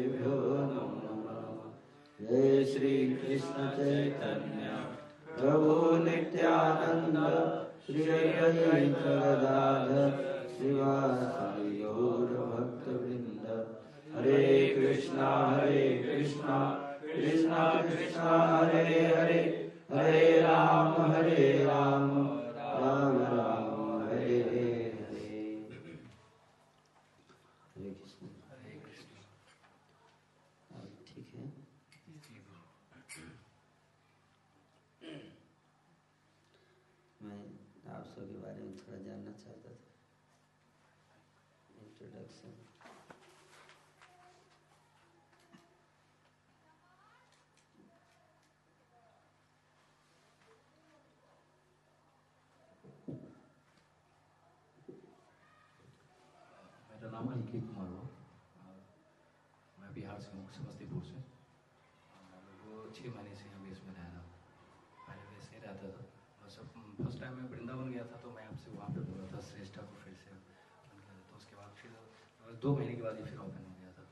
वैष्णवेभ्यो नमः जय श्री कृष्ण चैतन्य, प्रभु नित्यानंद, श्री अद्वैत गदाधर श्रीवासदि गौर भक्त वृंद हरे कृष्णा हरे कृष्णा कृष्णा कृष्णा, हरे हरे हरे राम हरे राम राम हरे हरे हरे कृष्ण हरे कृष्ण अब ठीक है मैं आप सबके बारे में थोड़ा जानना चाहता था इंट्रोडक्शन मेरा नाम अंकित कुमार हुआ मैं बिहार से हूँ समस्तीपुर से और वो छः महीने से यहाँ बेस में रह रहा हूँ पहले वैसे ही रहता था बस फ़र्स्ट टाइम मैं वृंदावन गया तो वहाँ पे बोला था श्रेष्ठा को फिर से गया तो उसके बाद फिर दो महीने के बाद ही फिर ओपन हो गया था।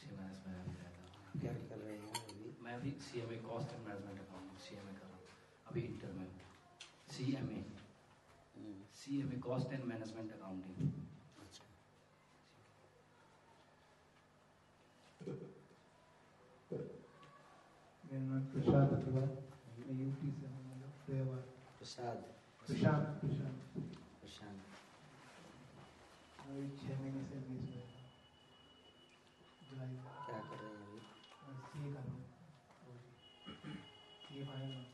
छः महीने से मैं रहता क्या कर रहे हैं अभी? मैं अभी C M A cost and management accounting C M A कर रहा हूँ। अभी इंटर में C M A C M A cost and management accounting मेरा नाम प्रसाद अग्रवाल मैं यूपी से हूँ मतलब प्रसाद। प्रशांत प्रशांत। प्रशांत। अभी छः महीने से बीस में जुलाई क्या कर रहे हैं अभी? सी कर रहा हूँ। C final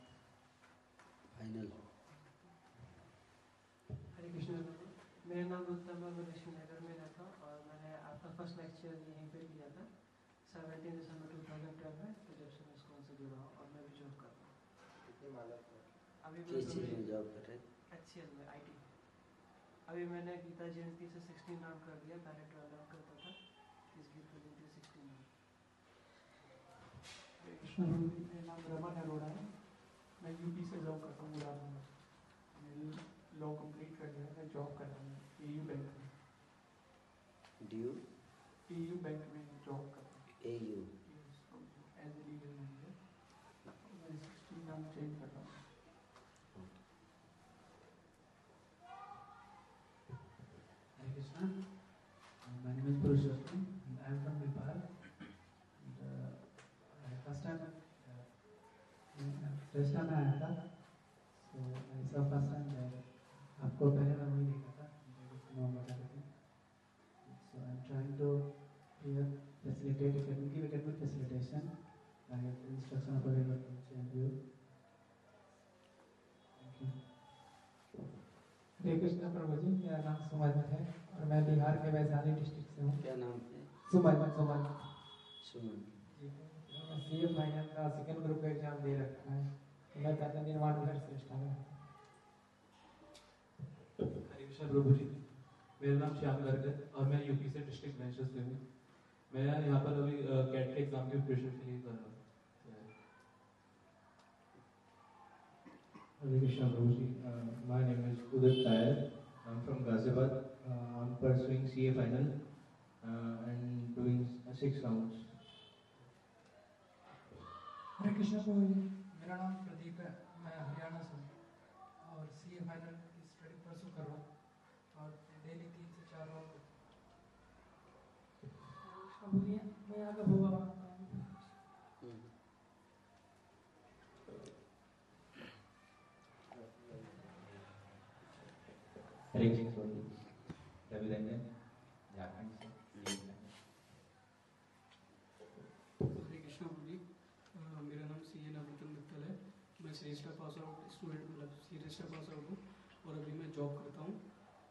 final Hare Krishna मेरा नाम उत्तम है मैं लक्ष्मी नगर में रहता हूँ और मैंने आपका फ़र्स्ट लेक्चर यहीं पे किया था seventeen December two thousand twelve में तो जब से मैं स्कूल से जुड़ा हूँ और मैं भी जॉब कर रहा हूँ। अभी मैं जॉब सी एल में आई टी अभी मैंने गीता जयंती से सिक्सटीन राउंड कर दिया पहले ट्वेल्व राउंड करता था इस गीता जयंती सिक्सटीन राउंड मेरा नाम रमन अरोड़ा है। मैं यूपी से जॉब करता हूँ मुरादाबाद मैंने लॉ कंप्लीट कर लिया मैं जॉब कर रहा हूँ यू बैंक में। ड्यू ए यू बैंक में जॉब कर रहा ए यू हूँ एज ए लीगल मैनेजर मैं सिक्सटीन नाम चेंज कर रहा हूँ Hare Krishna. Uh, My name is Purushottam. and I am from Nepal. And, uh, I- first time, uh, uh, first time I आया था. So I saw first time that आपको पहले मैं वही देखा था. नाम बता रहे थे. So I'm trying to here facilitate academic, give academic facilitation. I have instruction of available to change you. Thank you. हरे कृष्ण प्रभु जी मेरा नाम सुमन है और मैं बिहार के वैशाली डिस्ट्रिक्ट से हूँ। क्या नाम है? Suman Suman Suman. C A final का सेकंड ग्रुप का एग्ज़ाम दे रखा है। तो मैं कहता निर्माण घर से स्टार्ट है प्रभु जी मेरा नाम श्याम गर्ग है और मैं यूपी से डिस्ट्रिक्ट बेंचेस से हूँ। मैं यहाँ पर अभी कैट के एग्ज़ाम की प्रिपरेशन के लिए कर रहा हूँ। Hare Krishna Prabhuji, uh, my name is Udit Tayar. I'm from Ghaziabad. Uh, I'm pursuing CA final uh, and doing uh, six rounds. हरे कृष्णा प्रभु जी मेरा नाम Job करता हूँ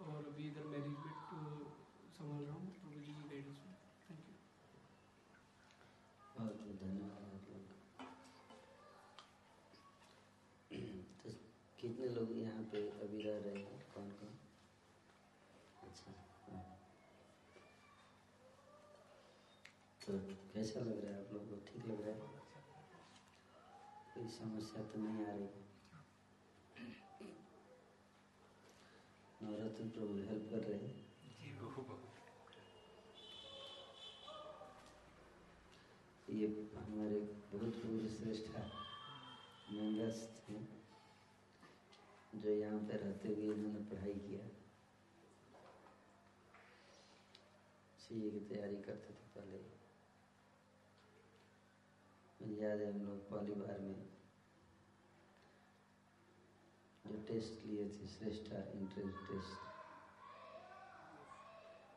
और अभी इधर मैनेजमेंट संभाल रहा हूँ प्रभु जी की गाइडेंस में थैंक यू बहुत बहुत धन्यवाद आप लोग तो कितने लोग यहाँ पे अभी रह रहे हैं? कौन कौन? अच्छा हाँ। तो कैसा लग रहा है आप लोग को? ठीक लग रहा है? कोई समस्या तो नहीं आ रही नवरत्न प्रभु हेल्प कर रहे हैं ये हमारे बहुत पूर्व श्रेष्ठ मंगस्त हैं, जो यहाँ पे रहते हुए इन्होंने पढ़ाई किया। सीए की तैयारी करते थे पहले मुझे याद है हम लोग पहली बार में जो टेस्ट लिए थे, श्रेष्ठ एंट्रेंस टेस्ट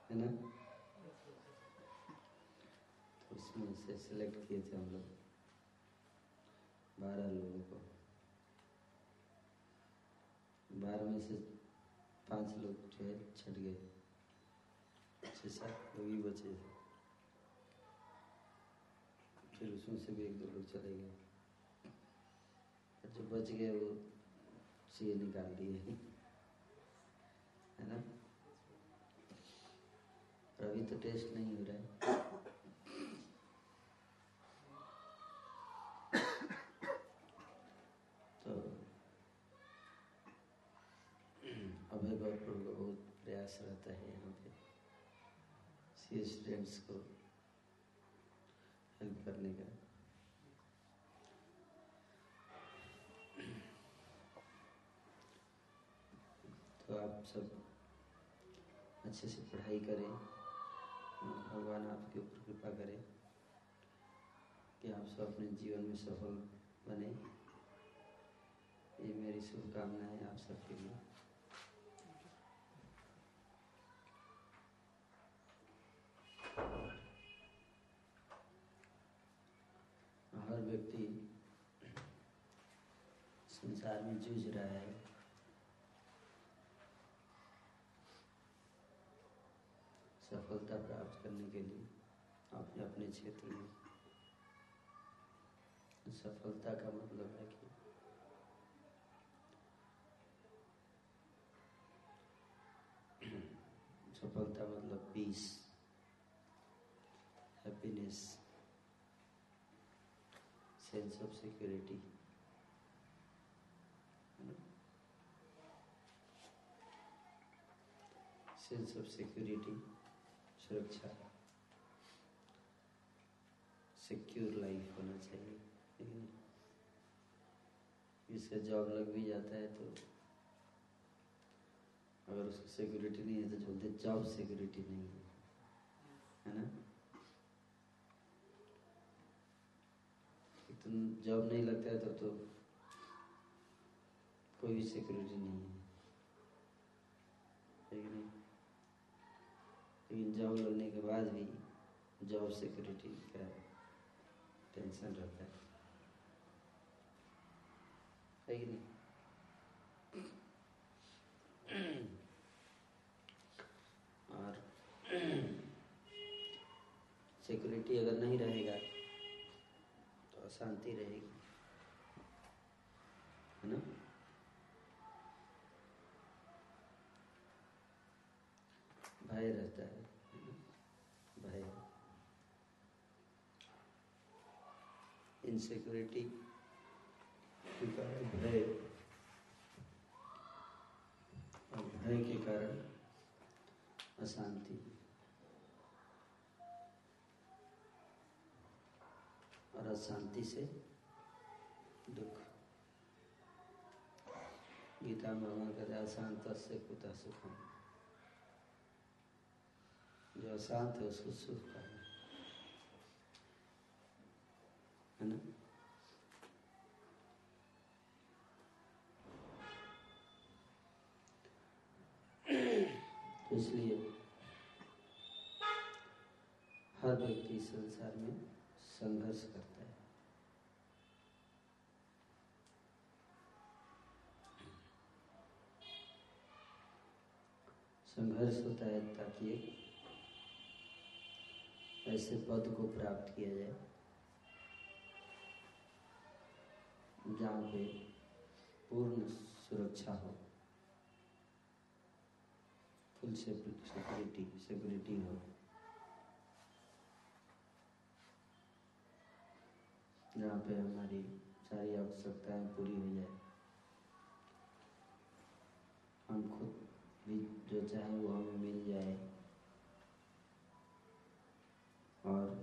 है ना तो उसमें से सिलेक्ट किए थे हम लोग। बारह लोगों को। बारह में से पाँच लोग जो है छट गए। छः, सात लोग ही बचे थे। फिर उसमें से भी एक दो लोग चले गए। जो बच गए वो सीए निकाल दिए। है ना? अभी तो टेस्ट नहीं हो रहा है तो अभय गौरपुर का बहुत प्रयास रहता है यहाँ पे स्टूडेंट्स को हेल्प करने का। तो आप सब अच्छे से पढ़ाई करें, भगवान आपके ऊपर कृपा करें कि आप सब अपने जीवन में सफल बने। ये मेरी शुभकामनाएँ आप सबके लिए हर व्यक्ति संसार में जूझ रहा है सफलता प्राप्त करने के लिए अपने अपने क्षेत्र में सफलता का मतलब है कि सफलता मतलब peace happiness sense of security sense of security सुरक्षा सिक्योर लाइफ होना चाहिए। लेकिन इससे जॉब लग भी जाता है तो अगर उसको सिक्योरिटी नहीं है तो बोलते जॉब सिक्योरिटी नहीं है। है ना? तुम जॉब नहीं लगता है तब तो कोई भी सिक्योरिटी नहीं है। कि नहीं? लेकिन जॉब लगने के बाद भी जॉब सिक्योरिटी का टेंशन रहता है। है कि नहीं। और सिक्योरिटी अगर नहीं रहेगा तो अशांति रहेगी। है ना? भय रहता है भय। इनसिक्योरिटी भय और भय के कारण अशांति। और अशांति से दुख। गीता में भगवान कहते हैं, अशांत से कुतः सुखम। जो अशांत है, उसको सुख का है ना? इसलिए हर व्यक्ति संसार में संघर्ष करता है। संघर्ष होता है ताकि ऐसे पद को प्राप्त किया जाए, जहाँ पे पूर्ण सुरक्षा हो। फुल सिक्योरिटी सिक्योरिटी हो जहाँ पे हमारी सारी आवश्यकताएँ पूरी हो जाए। हम खुद भी जो चाहे वो हमें मिल जाए। और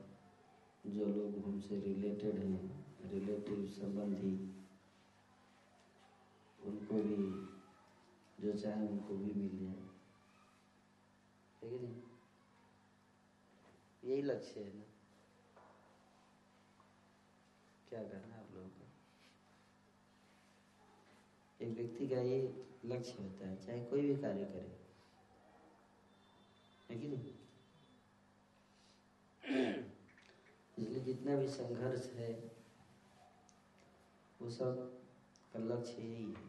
जो लोग हमसे रिलेटेड हैं रिलेटिव संबंधी, उनको भी, जो चाहे उनको भी मिल जाए। है कि नहीं यही लक्ष्य है ना। क्या करना है आप लोगों को? एक व्यक्ति का ये लक्ष्य होता है, चाहे कोई भी कार्य करे। है कि नहीं? इसलिए जितना भी संघर्ष है, वो सब का लक्ष्य यही है।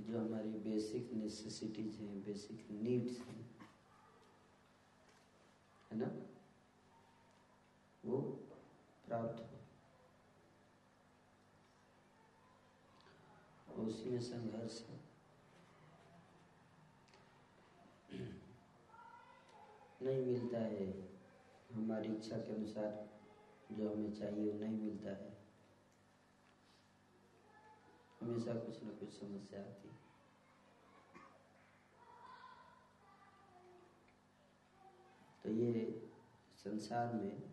जो हमारी बेसिक नेसेसिटीज हैं बेसिक नीड्स हैं, है ना? वो प्राप्त हो। उसी में संघर्ष है। नहीं मिलता है। हमारी इच्छा के अनुसार जो हमें चाहिए वो नहीं मिलता है। हमेशा कुछ न कुछ समस्या आती तो ये संसार में,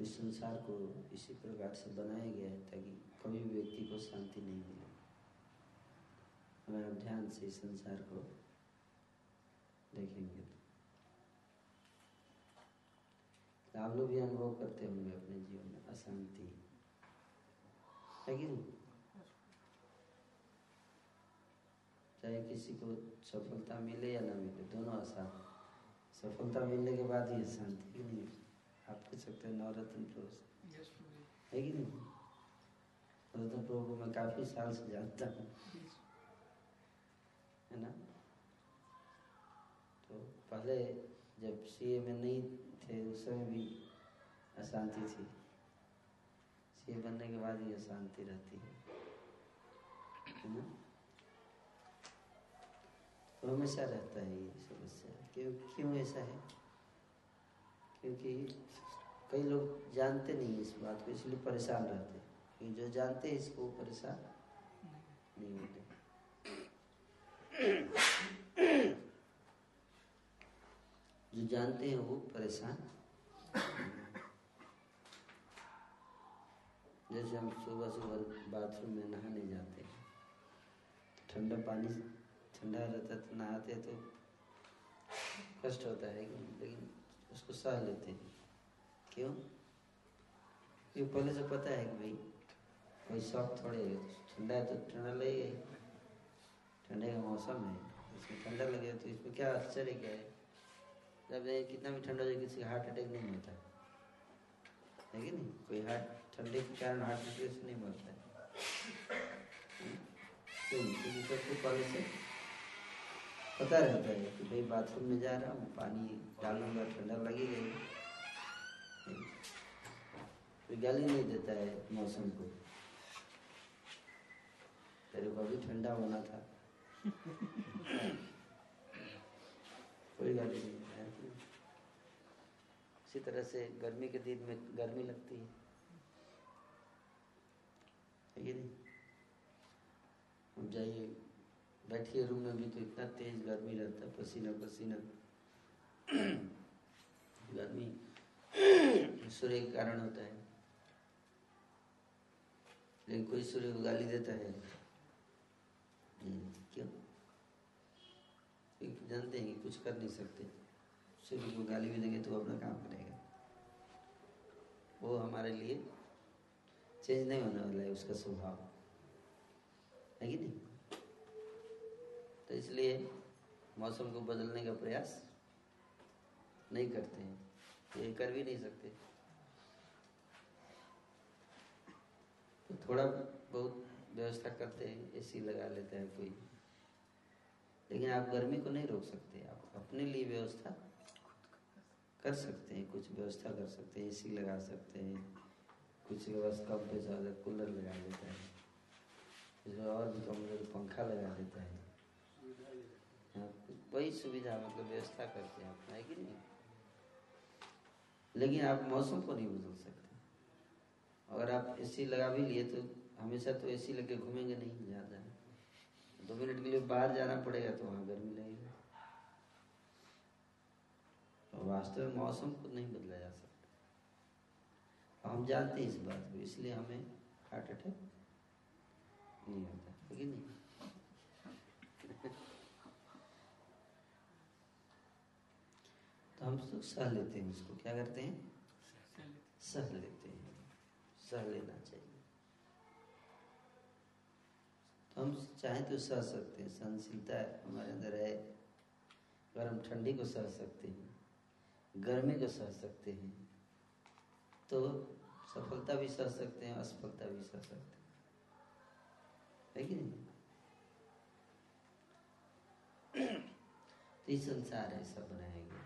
इस संसार को इसी प्रकार से बनाया गया है ताकि कभी व्यक्ति को शांति नहीं मिले। हमें आप ध्यान से इस संसार को देखेंगे तो। आप लोग भी अनुभव करते होंगे अपने जीवन में अशांति। है कि नहीं चाहे किसी को सफलता मिले या ना मिले दोनों आसान सफलता मिलने के बाद ही शांति कि नहीं आप कह सकते हैं नवरत्न प्रभु है कि नहीं? नवरत्न प्रभु को मैं काफ़ी साल से जानता हूँ। है ना? तो पहले जब सीए में नहीं थे उस समय भी अशांति थी। सीए बनने के बाद ही अशांति रहती है। ना? तो हमेशा रहता है ये समस्या। क्यों क्यों ऐसा है? क्योंकि कई लोग जानते नहीं इस बात को, इसलिए परेशान रहते हैं। जो जानते हैं इसको परेशान नहीं होते। जो जानते हैं वो परेशान जैसे हम सुबह सुबह बाथरूम में नहाने जाते। हैं ठंडा पानी ठंडा रहता तो नहाते तो कष्ट होता है, लेकिन उसको सह लेते हैं। क्यों? क्योंकि पहले से पता है कि भाई कोई शौक थोड़े ठंडा है तो ठंडा लगेगा ठंडे का मौसम है, इसमें ठंडा लगेगा तो इसमें क्या आश्चर्य क्या है? जब कितना भी ठंडा हो जाए, किसी हार्ट अटैक नहीं होता। है कि नहीं? कोई हार्ट ठंडे के कारण हार्ट से नहीं मरता है? क्यों क्योंकि सबको पहले से पता रहता है कि भाई बाथरूम में जा रहा हूँ, पानी डालूँगा ठंडा लगेगा ही कोई गाली नहीं देता है मौसम को। तेरे को अभी ठंडा होना था। कोई गाली नहीं इसी तरह से गर्मी के दिन में गर्मी लगती है। है कि नहीं? हम जाइए बैठिए रूम में भी तो इतना तेज गर्मी रहता है पसीना पसीना। गर्मी सूर्य के कारण होता है। लेकिन कोई सूर्य को गाली देता है? हम्म, क्यों? क्योंकि जानते हैं कि कुछ कर नहीं सकते। सूर्य को गाली भी देंगे तो अपना काम करेगा। वो हमारे लिए चेंज नहीं होने वाला है उसका स्वभाव। है कि नहीं? तो इसलिए मौसम को बदलने का प्रयास नहीं करते हैं। ये कर भी नहीं सकते। तो थोड़ा बहुत व्यवस्था करते हैं एसी लगा लेते हैं कोई। लेकिन आप गर्मी को नहीं रोक सकते आप अपने लिए व्यवस्था कर सकते हैं कुछ व्यवस्था कर सकते हैं एसी लगा सकते हैं। कुछ के पास कम पैसा वाला कूलर लगा देता है। इसमें और भी कम लोग पंखा लगा देता है। हाँ, वही सुविधा मतलब व्यवस्था करते हैं अपना है कि नहीं? लेकिन आप मौसम को नहीं बदल सकते। अगर आप एसी लगा भी लिए तो हमेशा तो एसी लेके घूमेंगे नहीं ज़्यादा। दो मिनट के लिए बाहर जाना पड़ेगा तो वहाँ गर्मी लगेगी। तो वास्तव में मौसम को नहीं बदला जा सकता। हम जानते हैं इस बात को, इसलिए हमें हार्ट अटैक नहीं होता, है कि नहीं? तो हम तो सह लेते हैं उसको क्या करते हैं? सह लेते हैं, सह लेना चाहिए। तो हम चाहें तो सह सकते हैं, सहनशीलता हमारे अंदर है। अगर हम ठंडी को सह सकते हैं, गर्मी को सह सकते हैं तो सफलता भी सह सकते हैं, असफलता भी सह सकते हैं। है कि नहीं? तो ये संसार ऐसा बनाया गया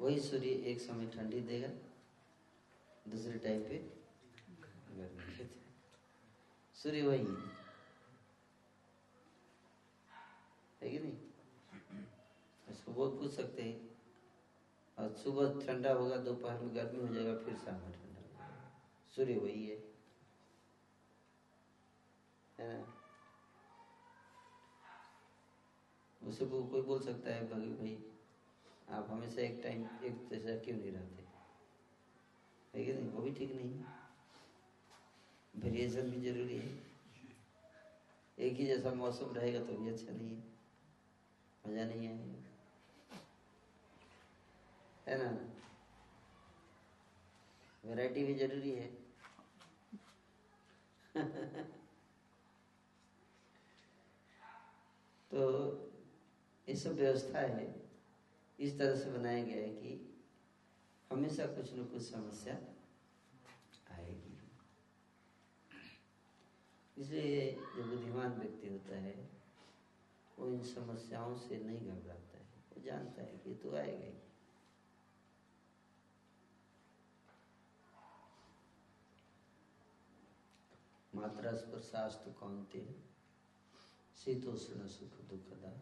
वही सूर्य एक समय ठंडी देगा, दूसरे टाइम पे सूर्य वही है। है कि नहीं? इसको बहुत पूछ सकते हैं और सुबह ठंडा होगा, दोपहर में गर्मी हो जाएगा, फिर शाम में ठंडा होगा। सूर्य वही है। उसे को कोई बोल सकता है भाई भाई, आप हमेशा एक टाइम एक जैसा क्यों नहीं रहते? है कि नहीं? वो भी ठीक नहीं वेरिएशन भी ज़रूरी है। एक ही जैसा मौसम रहेगा तो भी अच्छा नहीं है। मज़ा नहीं आएगा। है ना? वैरायटी भी ज़रूरी है। तो ये सब व्यवस्था है। इस तरह से बनाया गया है कि हमेशा कुछ न कुछ समस्या आएगी। इसलिए जो बुद्धिमान व्यक्ति होता है, वो इन समस्याओं से नहीं घबराता है। वो जानता है कि तो आएगा ही। मात्रा स्पर्शास्तु कौनते। शीतोष्ण सुख दुखदा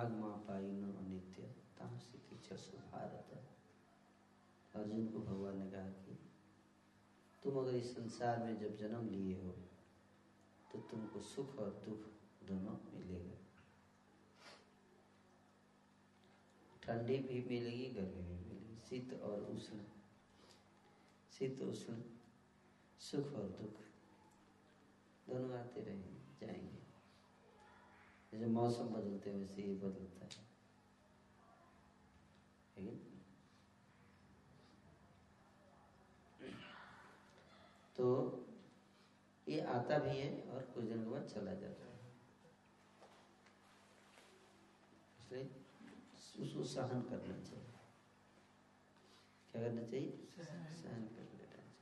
आगमा न अनित्य। तहाँ स्थिति चसु भारत अर्जुन को भगवान ने कहा कि, तुम अगर इस संसार में जब जन्म लिए हो तो तुमको सुख और दुख दोनों मिलेगा। ठंडी भी मिलेगी, गर्मी भी मिलेगी। शीत और उष्ण। शीत, उष्ण, सुख और दुख। दोनों आते रहेंगे जाएँगे। जैसे मौसम बदलते हैं वैसे ही बदलता है। लेकिन तो ये आता भी है और कुछ दिन के बाद चला जाता है। इसलिए उसको सहन करना चाहिए। क्या करना चाहिए? सहन कर लेना चाहिए।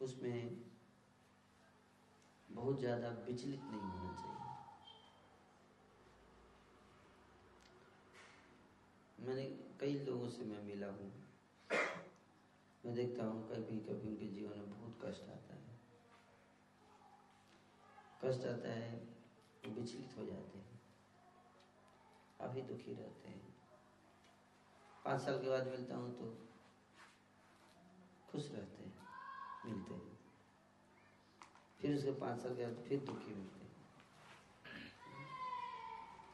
उसमें बहुत ज़्यादा विचलित नहीं होना चाहिए। मैंने कई लोगों से मैं मिला हूँ। मैं देखता हूँ कभी कभी उनके जीवन में बहुत कष्ट आता है। कष्ट आता है विचलित हो जाते हैं। अभी दुखी रहते हैं। पाँच साल के बाद मिलता हूँ तो खुश रहते हैं, मिलते हैं। फिर उसके पाँच साल के बाद फिर दुखी मिलते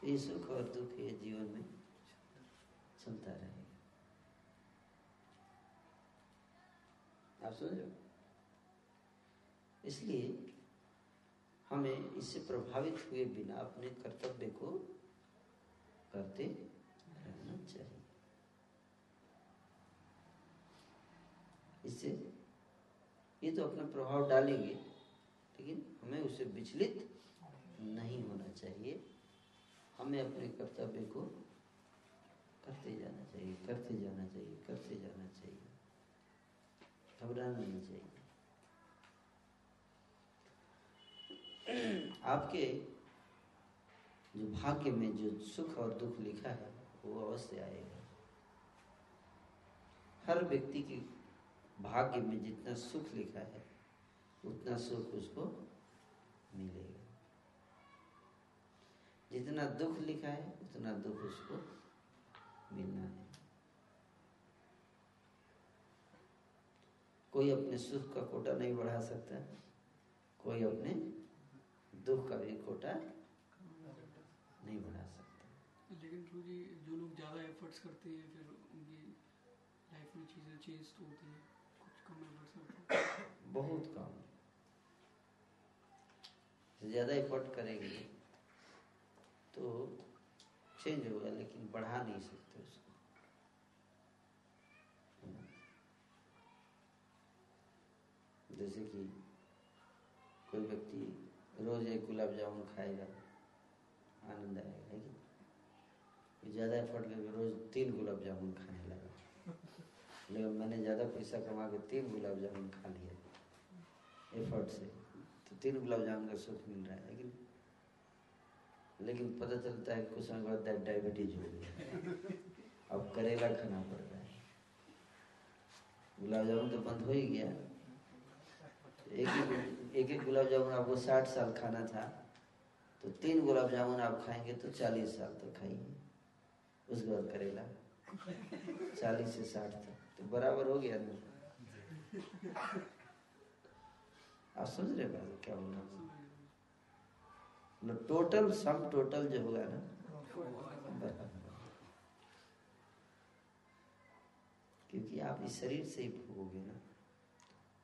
ये सुख और दुख ये जीवन में चलता रहेगा। आप समझ इसलिए हमें इससे प्रभावित हुए बिना अपने कर्तव्य को करते रहना चाहिए। इससे ये तो अपना प्रभाव डालेंगे। लेकिन हमें उससे विचलित नहीं होना चाहिए। हमें अपने कर्तव्य को करते जाना चाहिए, करते जाना चाहिए, करते जाना चाहिए। घबराना नहीं चाहिए। आपके जो भाग्य में जो सुख और दुख लिखा है, वो अवश्य आएगा। हर व्यक्ति के भाग्य में जितना सुख लिखा है उतना सुख उसको मिलेगा। जितना दुख लिखा है उतना दुख उसको मिलना है। कोई अपने सुख का कोटा नहीं बढ़ा सकता कोई अपने दुख का भी कोटा नहीं बढ़ा सकता। लेकिन गुरु जी जो लोग ज़्यादा एफर्ट्स करते हैं फिर उनकी लाइफ में चीज़ें चेंज तो होती हैं कुछ कम एफर्ट्स हैं। बहुत कम। ज़्यादा एफर्ट करेंगे तो चेंज होगा, लेकिन बढ़ा नहीं सकते उसको। जैसे कि कोई व्यक्ति रोज एक गुलाब जामुन खाएगा, आनंद आएगा, है कि ज़्यादा एफर्ट करके रोज तीन गुलाब जामुन खाने लगा। लेकिन मैंने ज़्यादा पैसा कमा के तीन गुलाब जामुन खा लिया एफर्ट से। तो तीन गुलाब जामुन का सुख मिल रहा है, लेकिन लेकिन पता चलता है कुछ समय बाद डायबिटीज़ हो गया। अब करेला खाना पड़ रहा है। गुलाब जामुन तो बंद हो ही गया। एक एक एक गुलाब जामुन आपको साठ साल खाना था तो तीन गुलाब जामुन आप खाएँगे तो चालीस साल तक खाएँगे। उसके बाद करेला, चालीस से साठ तक। तो बराबर हो गया आप समझ रहे बात क्या बोल टोटल सम टोटल जो होगा ना? क्योंकि आप इस शरीर से ही भोगोगे ना।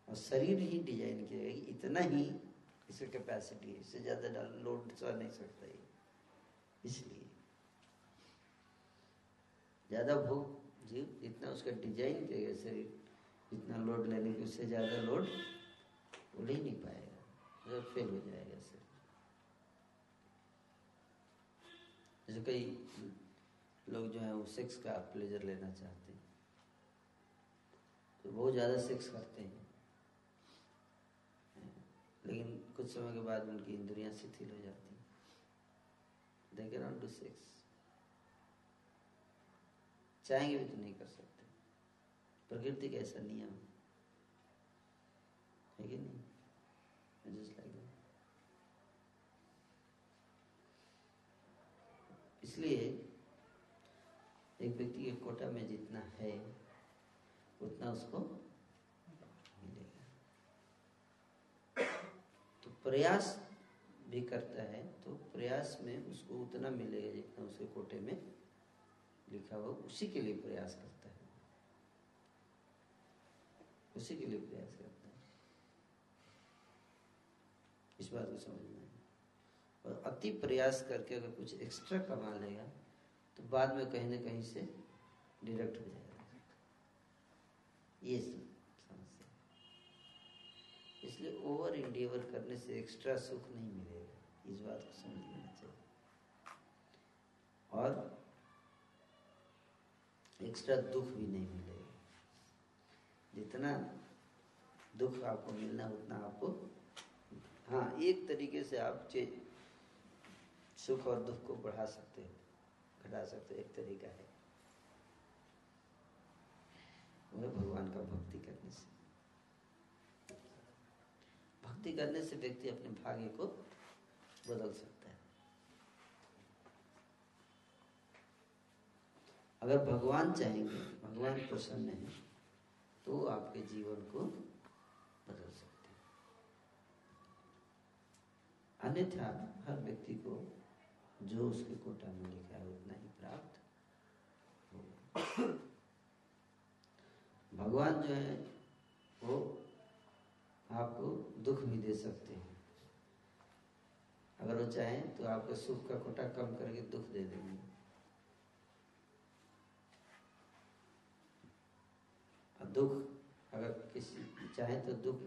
और शरीर ही डिज़ाइन किया गया इतना ही इसका कैपेसिटी है, इससे ज़्यादा डाल लोड सह नहीं सकता ये। इसलिए ज़्यादा भोग जीव जितना उसका डिज़ाइन किया गया शरीर, इतना लोड लेने की उससे ज़्यादा लोड उड़ ही नहीं पाएगा। जब फेल हो जाएगा शरीर जैसे कई लोग जो है, वो सेक्स का प्लेजर लेना चाहते हैं। तो बहुत ज़्यादा सेक्स करते हैं। लेकिन कुछ समय के बाद उनकी इंद्रियाँ शिथिल हो जाती हैं। They cannot do sex चाहेंगे भी तो नहीं कर सकते। प्रकृति का ऐसा नियम है कि नहीं? जस्ट लाइक दैट इसलिए एक व्यक्ति के कोटा में जितना है, उतना उसको मिलेगा। तो प्रयास भी करता है तो प्रयास में उसको उतना मिलेगा जितना उसके कोटे में लिखा हुआ, उसी के लिए प्रयास करता है। उसी के लिए प्रयास करता है। इस बात को समझना है। और अति प्रयास करके अगर कुछ एक्स्ट्रा कमा लेगा तो बाद में कहीं ना कहीं से डिडक्ट हो जाएगा। ये समस्या इसलिए ओवर इंडिवर करने से एक्स्ट्रा सुख नहीं मिलेगा। इस बात को समझ लेना चाहिए। और एक्स्ट्रा दुख भी नहीं मिलेगा। जितना दुख आपको मिलना उतना आपको हाँ एक तरीके से आप चे सुख और दुख को बढ़ा सकते हो, घटा सकते हो, एक तरीका है। वो है भगवान का भक्ति करने से। भक्ति करने से व्यक्ति अपने भाग्य को बदल सकता है। अगर भगवान चाहेंगे, भगवान प्रसन्न है तो आपके जीवन को बदल सकते हैं अन्यथा हर व्यक्ति को जो उसके कोटा में लिखा है, उतना ही प्राप्त भगवान जो है, वो आपको दुख भी दे सकते हैं। अगर वो चाहें तो आपका सुख का कोटा कम करके दुख दे देंगे। दुख, अगर किसी चाहे तो दुख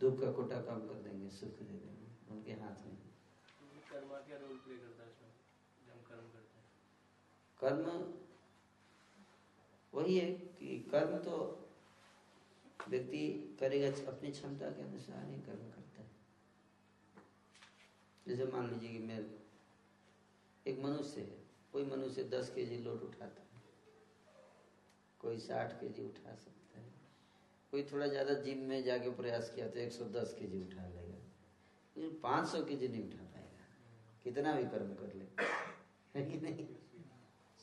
दुख का कोटा कम कर देंगे, सुख दे देंगे। उनके हाथ में। कर्मा क्या रोल प्ले करता है इसमें जब कर्म करते हैं। कर्म वही है कि कर्म तो व्यक्ति करेगा अपनी क्षमता के अनुसार ही कर्म करता है। जैसे मान लीजिए कि मैं एक मनुष्य है कोई मनुष्य दस के जी लोड उठाता है कोई साठ के जी उठा सकता है कोई थोड़ा ज़्यादा जिम में जाके प्रयास किया तो एक सौ दस के जी उठा लेकिन पाँच सौ के जी नहीं उठा पाएगा। कितना भी कर्म कर ले। है कि नहीं?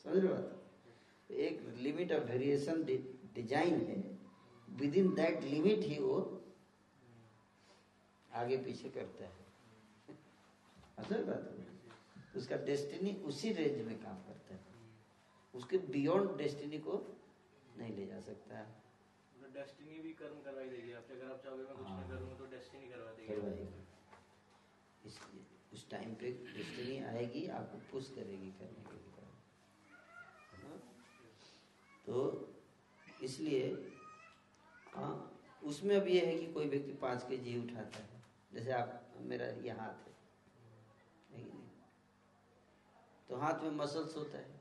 समझ रहे बात? एक लिमिट ऑफ़ वेरिएशन डिज़ाइन है। विद इन दैट लिमिट ही वो आगे पीछे करता है। असल बात? है उसका डेस्टिनी उसी रेंज में काम करता है। उसके बियॉन्ड डेस्टिनी को नहीं ले जा सकता। मतलब डेस्टिनी भी कर्म करवाई देगी। आपसे अगर आप चाहोगे मैं कुछ हाँ। नहीं करूँगा तो डेस्टिनी करवा देगी। उस टाइम पे डेस्टिनी आएगी, आपको पुश करेगी करने के लिए। काम। तो इसलिए हाँ उसमें अब ये है कि कोई व्यक्ति पाँच के जी उठाता है। जैसे आप, मेरा ये हाथ है। है तो हाथ में मसल्स होता है।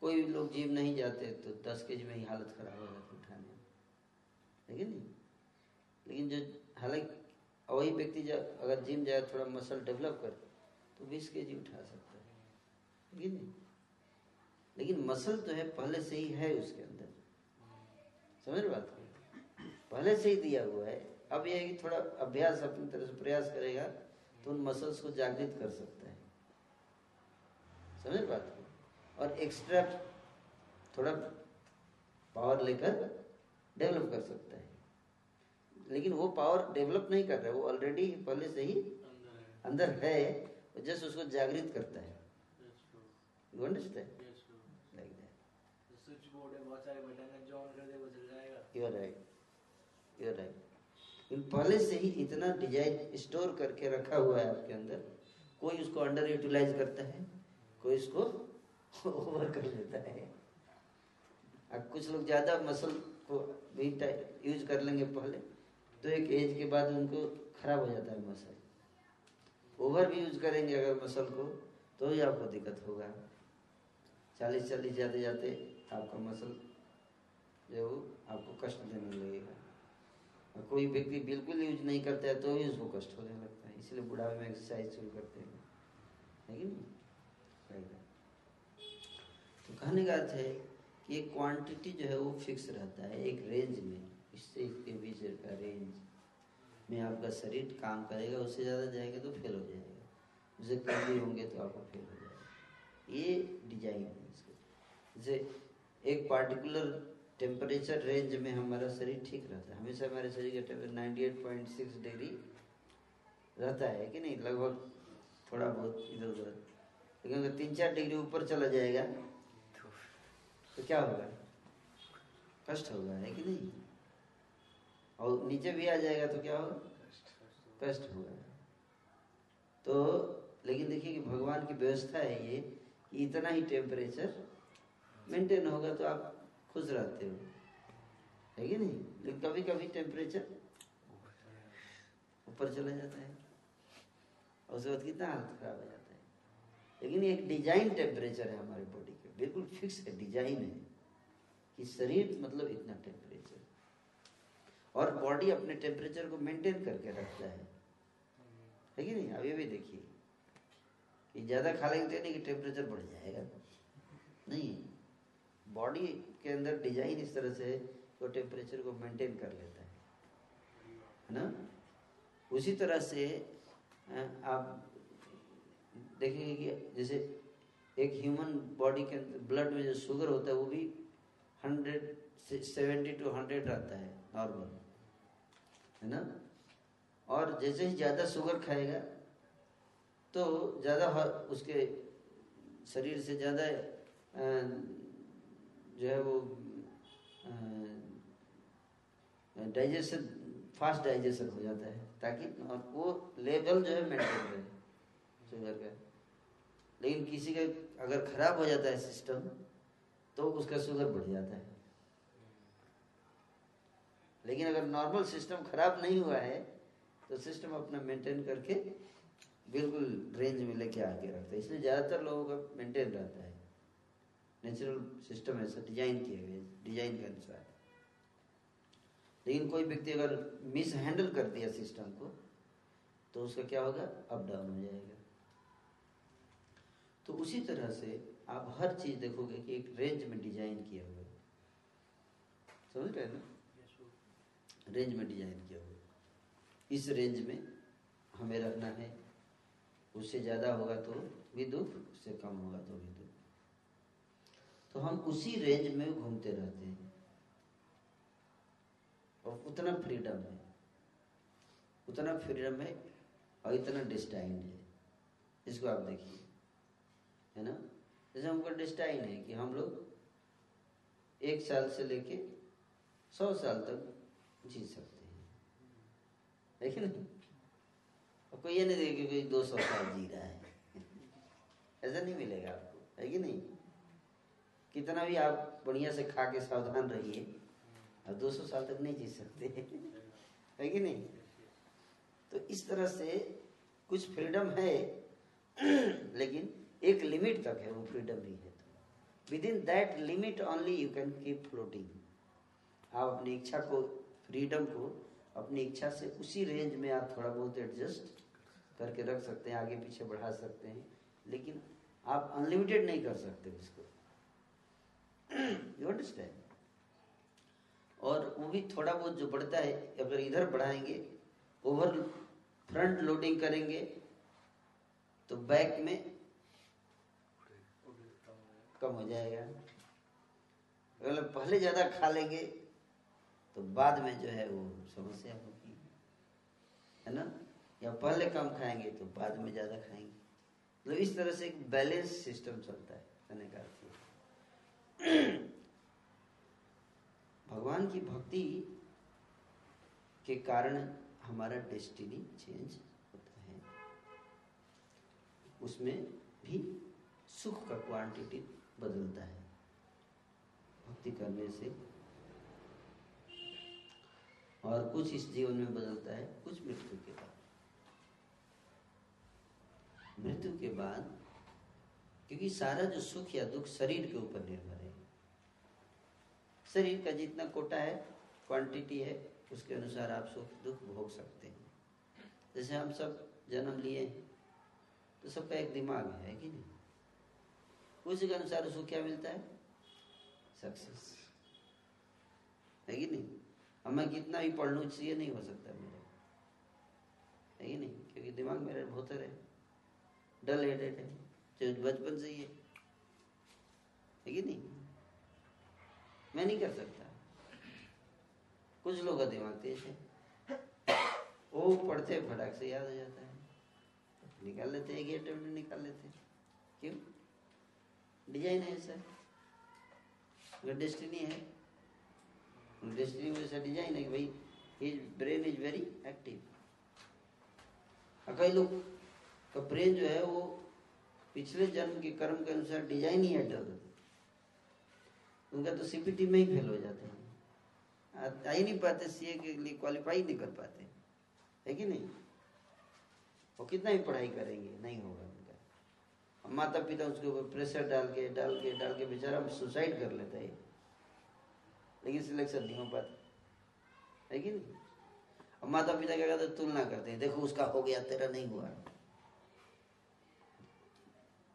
कोई लोग जिम नहीं जाते तो दस के जी में ही हालत खराब हो जाती है उठाने में। है नहीं? लेकिन जो, हालाँकि वही व्यक्ति जब अगर जिम जाए, थोड़ा मसल डेवलप कर तो बीस के जी उठा सकता है। कि नहीं? लेकिन मसल तो है, पहले से ही है उसके अंदर। समझ बात को? पहले से ही दिया हुआ है। अब यह कि थोड़ा अभ्यास अपनी तरह से प्रयास करेगा तो उन मसल्स को जागृत कर सकता है। समझ बात को? और एक्स्ट्रा थोड़ा पावर लेकर डेवलप कर सकता है। लेकिन वो पावर डेवलप नहीं कर रहा है वो ऑलरेडी पहले से ही अंदर है जस्ट उसको जागृत करता है। You understand like that switchboard है बहुत सारे बटन है जो ऑन कर दे वो जल जाएगा। You are right you are right इन पहले से ही इतना डिज़ाइन स्टोर करके रखा हुआ है आपके अंदर कोई उसको अंडर यूटिलाइज करता है कोई इसको ओवर कर लेता है। अब कुछ लोग ज़्यादा मसल को भी यूज़ कर लेंगे पहले। तो एक एज के बाद उनको खराब हो जाता है मसल। ओवर भी यूज़ करेंगे अगर मसल को तो ही आपको दिक्कत होगा। चालीस चालीस जाते जाते आपका मसल जो आपको कष्ट देने लगेगा। और कोई व्यक्ति बिल्कुल यूज़ नहीं करता है तो ही उसको कष्ट होने लगता है। इसलिए बुढ़ापे में एक्सरसाइज शुरू करते हैं। है तो कहने का अर्थ है कि एक क्वांटिटी जो है वो फिक्स रहता है, एक रेंज में। इससे इसके बीच का रेंज में आपका शरीर काम करेगा, उससे ज़्यादा जाएगा तो फेल हो जाएगा। उससे कम भी होंगे तो आपका फेल हो जाएगा। ये डिज़ाइन है इसका। जैसे एक पार्टिकुलर टेम्परेचर रेंज में हमारा शरीर ठीक रहता है। हमेशा हमारे शरीर का temperature ninety eight point six degree रहता है कि नहीं? लगभग थोड़ा बहुत इधर उधर। लेकिन अगर तीन चार डिग्री ऊपर चला जाएगा तो क्या होगा? कष्ट होगा, है कि नहीं? और नीचे भी आ जाएगा तो क्या होगा? कष्ट होगा। तो लेकिन देखिए कि भगवान की व्यवस्था है ये कि इतना ही टेम्परेचर मेंटेन होगा तो आप खुश रहते हो। है कि नहीं? लेकिन कभी कभी टेम्परेचर ऊपर चला जाता है और उसके बाद कितना हालत खराब हो जाता है। लेकिन एक डिज़ाइन टेम्परेचर है हमारे बॉडी के। बिल्कुल फिक्स है डिज़ाइन है कि शरीर मतलब इतना टेम्परेचर और बॉडी अपने टेम्परेचर को मेंटेन करके रखता है। है कि नहीं? अभी भी देखिए। कि ज़्यादा खा लेंगे तो नहीं कि टेम्परेचर बढ़ जाएगा। नहीं। बॉडी के अंदर डिज़ाइन इस तरह से वो टेम्परेचर को मेंटेन कर लेता है। है ना? उसी तरह से आप देखेंगे कि जैसे एक ह्यूमन बॉडी के अंदर ब्लड में जो शुगर होता है, वो भी हंड्रेड सेवेंटी टू हंड्रेड रहता है नॉर्मल है ना? और जैसे ही ज़्यादा शुगर खाएगा तो ज़्यादा उसके शरीर से ज़्यादा जो है वो डाइजेशन फास्ट डाइजेशन हो जाता है, ताकि और वो लेवल जो है मेंटेन रहे शुगर का। लेकिन किसी का अगर खराब हो जाता है सिस्टम तो उसका शुगर बढ़ जाता है। लेकिन अगर नॉर्मल सिस्टम खराब नहीं हुआ है तो सिस्टम अपना मेंटेन करके बिल्कुल रेंज में लेके आके रखता है। इसलिए ज़्यादातर लोगों का मेंटेन रहता है। नेचुरल सिस्टम ऐसा डिज़ाइन किए हुए डिज़ाइन के अनुसार। लेकिन कोई व्यक्ति अगर मिस हैंडल कर दिया सिस्टम को तो उसका क्या होगा? अप डाउन हो जाएगा। तो उसी तरह से आप हर चीज़ देखोगे कि एक रेंज में डिज़ाइन किया हुआ समझ रहे ना? रेंज में डिज़ाइन किया हुआ इस रेंज में हमें रखना है। उससे ज़्यादा होगा तो भी दुख उससे कम होगा तो भी दुख तो हम उसी रेंज में घूमते रहते हैं। और उतना फ्रीडम है। उतना फ्रीडम है और इतना डिस्टाइन है। इसको आप देखिए, है ना? जैसे हमको डिस्टाइन है कि हम लोग एक साल से लेके सौ साल तक जी सकते हैं। कि नहीं और कोई ये नहीं देखे कोई दो सौ साल जी रहा है। ऐसा नहीं मिलेगा आपको, है कि नहीं? कितना भी आप बढ़िया से खा के सावधान रहिए अब 200 साल तक नहीं जी सकते। है कि नहीं? तो इस तरह से कुछ फ्रीडम है, लेकिन एक लिमिट तक है, वो फ्रीडम भी है within that limit only you can keep floating आप अपनी इच्छा को फ्रीडम को अपनी इच्छा से उसी रेंज में आप थोड़ा बहुत एडजस्ट करके रख सकते हैं, आगे पीछे बढ़ा सकते हैं, लेकिन आप अनलिमिटेड नहीं कर सकते उसको। यू अंडरस्टैंड और वो भी थोड़ा बहुत जो बढ़ता है, अगर इधर बढ़ाएँगे ओवर फ्रंट लोडिंग करेंगे तो बैक में कम हो जाएगा। अगर पहले ज़्यादा खा लेंगे तो बाद में जो है वो समस्या होगी। है ना? या पहले कम खाएँगे तो बाद में ज़्यादा खाएँगे। मतलब इस तरह से एक बैलेंस सिस्टम चलता है, कहने का भगवान की भक्ति के कारण हमारा डेस्टिनी चेंज होता है। उसमें भी सुख का क्वांटिटी बदलता है। भक्ति करने से और कुछ इस जीवन में बदलता है, कुछ मृत्यु के बाद। मृत्यु के बाद, क्योंकि सारा जो सुख या दुख शरीर के ऊपर निर्भर है। शरीर का जितना कोटा है क्वांटिटी है, उसके अनुसार आप सुख, दुख भोग सकते हैं। जैसे हम सब जन्म लिए हैं तो सबका एक दिमाग है कि नहीं? उसी के अनुसार उसको क्या मिलता है? सक्सेस है कि नहीं? अब मैं कितना भी पढ़ लूँ ये नहीं हो सकता मेरा। है कि नहीं, क्योंकि दिमाग मेरा भोतर है। डल हेडेड है। जो बचपन से ही है। है कि नहीं? मैं नहीं कर सकता। कुछ लोग का दिमाग तेज है। वो पढ़ते फटाक से याद हो जाता है। निकाल लेते हैं, एक अटेम्प्ट निकाल लेते हैं। क्यों? डिज़ाइन है, ऐसा। अगर डेस्टिनी है ऐसा डिज़ाइन है कि भाई his brain is very active कई लोग का ब्रेन जो है वो पिछले जन्म के कर्म के अनुसार डिज़ाइन ही है डल उनका तो सीपीटी में ही फेल हो जाते हैं। आ ही नहीं पाते सीए के लिए क्वालिफाई नहीं कर पाते। है कि नहीं? वो कितना ही पढ़ाई करेंगे, नहीं होगा उनका। माता पिता उसके ऊपर प्रेशर डाल के डाल के डाल के बेचारा सुसाइड कर लेता है। लेकिन सिलेक्शन नहीं हो पाता। है कि नहीं? और माता पिता क्या कहते तुलना करते हैं। देखो, उसका हो गया, तेरा नहीं हुआ।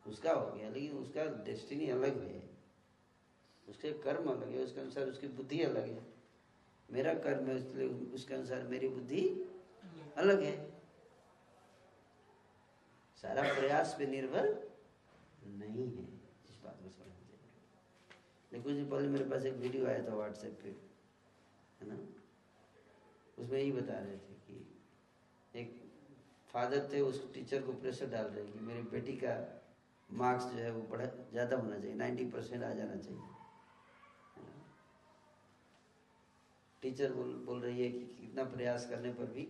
उसका हो गया, लेकिन उसका डेस्टिनी अलग है। उसके कर्म अलग है, उसके अनुसार उसकी बुद्धि अलग है। मेरा कर्म है, इसलिए उसके अनुसार मेरी बुद्धि अलग है। सारा प्रयास पे निर्भर नहीं है। लेकिन कुछ दिन पहले मेरे पास एक वीडियो आया था व्हाट्सएप पे, है ना? उसमें यही बता रहे थे कि एक फादर थे, उस टीचर को प्रेशर डाल रहे कि मेरी बेटी का मार्क्स जो है वो बड़ा, ज़्यादा होना चाहिए नाइन्टी परसेंट आ जाना चाहिए टीचर बोल बोल रही है कि कितना प्रयास करने पर भी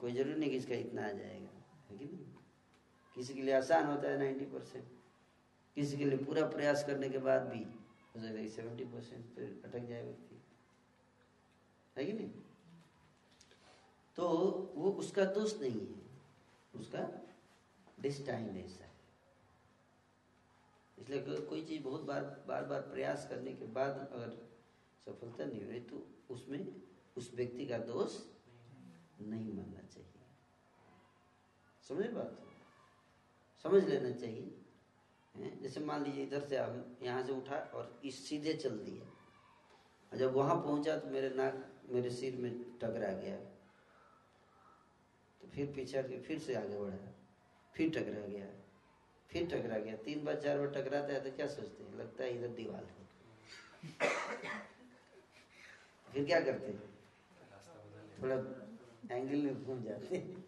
कोई ज़रूरी नहीं कि इसका इतना आ जाएगा, है कि नहीं? किसी के लिए आसान होता है नाइन्टी परसेंट किसी के लिए पूरा प्रयास करने के बाद भी हो जाएगा सेवेंटी परसेंट फिर अटक जाए व्यक्ति। है कि नहीं? तो वो उसका दोष नहीं है। उसका डिस्टाइन ऐसा है इसलिए को, कोई चीज़ बहुत बार बार बार प्रयास करने के बाद अगर सफलता नहीं हो रही तो उसमें उस व्यक्ति का दोष नहीं मानना चाहिए। समझ बात? समझ लेना चाहिए। जैसे मान लीजिए इधर से हम यहाँ से उठा और इस सीधे चल दिया। और जब वहाँ पहुँचा तो मेरे नाक, मेरे सिर में टकरा गया। तो फिर पीछे के फिर से आगे बढ़ा। फिर टकरा गया। फिर टकरा गया। तीन बार, चार बार टकराता है तो क्या सोचते हैं? लगता है इधर दीवार है। फिर क्या करते हैं? थोड़ा एंगल में घूम जाते हैं।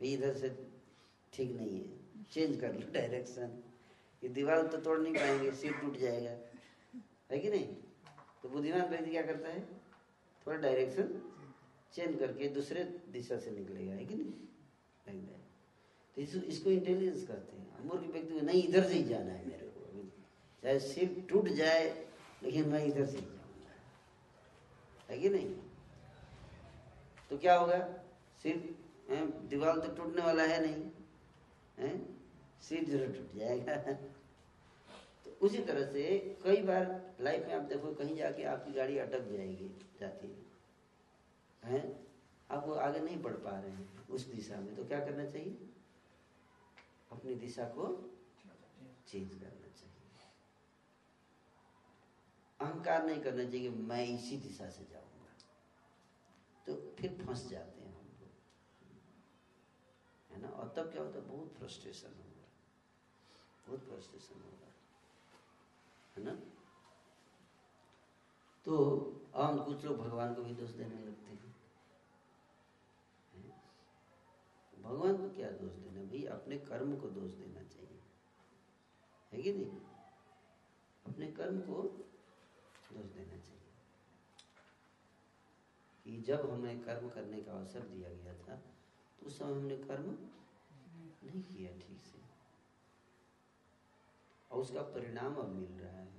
इधर से ठीक नहीं है। चेंज कर लो डायरेक्शन ये दीवार तो तोड़ नहीं पाएँगे सिर टूट जाएगा। है कि नहीं? तो बुद्धिमान व्यक्ति क्या करता है? थोड़ा डायरेक्शन चेंज करके दूसरे दिशा से निकलेगा है कि नहीं? तो इस, इसको इंटेलिजेंस कहते हैं। मूर्ख व्यक्ति को नहीं इधर से ही जाना है मेरे को चाहे सिर टूट जाए लेकिन मैं इधर से ही जाऊँगा। है कि नहीं? तो क्या होगा? सिर दीवार तो टूटने वाला है नहीं है? सिर ज़रूर टूट जाएगा। तो उसी तरह से कई बार लाइफ में आप देखो, कहीं जाके आपकी गाड़ी अटक जाएगी, जाती है। हैं? आप वो आगे नहीं बढ़ पा रहे हैं उस दिशा में। तो क्या करना चाहिए? अपनी दिशा को चेंज करना चाहिए। अहंकार नहीं करना चाहिए मैं इसी दिशा से जाऊँगा। तो फिर फंस जाते हैं हम लोग। है ना? और तब क्या होता है? बहुत फ्रस्ट्रेशन होगा बहुत फ्रस्ट्रेशन होगा है। ना? तो हम कुछ लोग भगवान को भी दोष देने लगते हैं। भगवान को क्या दोष देना? भाई, अपने कर्म को दोष देना चाहिए। है कि नहीं? अपने कर्म को दोष देना चाहिए। कि जब हमें कर्म करने का अवसर दिया गया था तो उस समय हमने कर्म नहीं किया ठीक से। और उसका परिणाम अब मिल रहा है।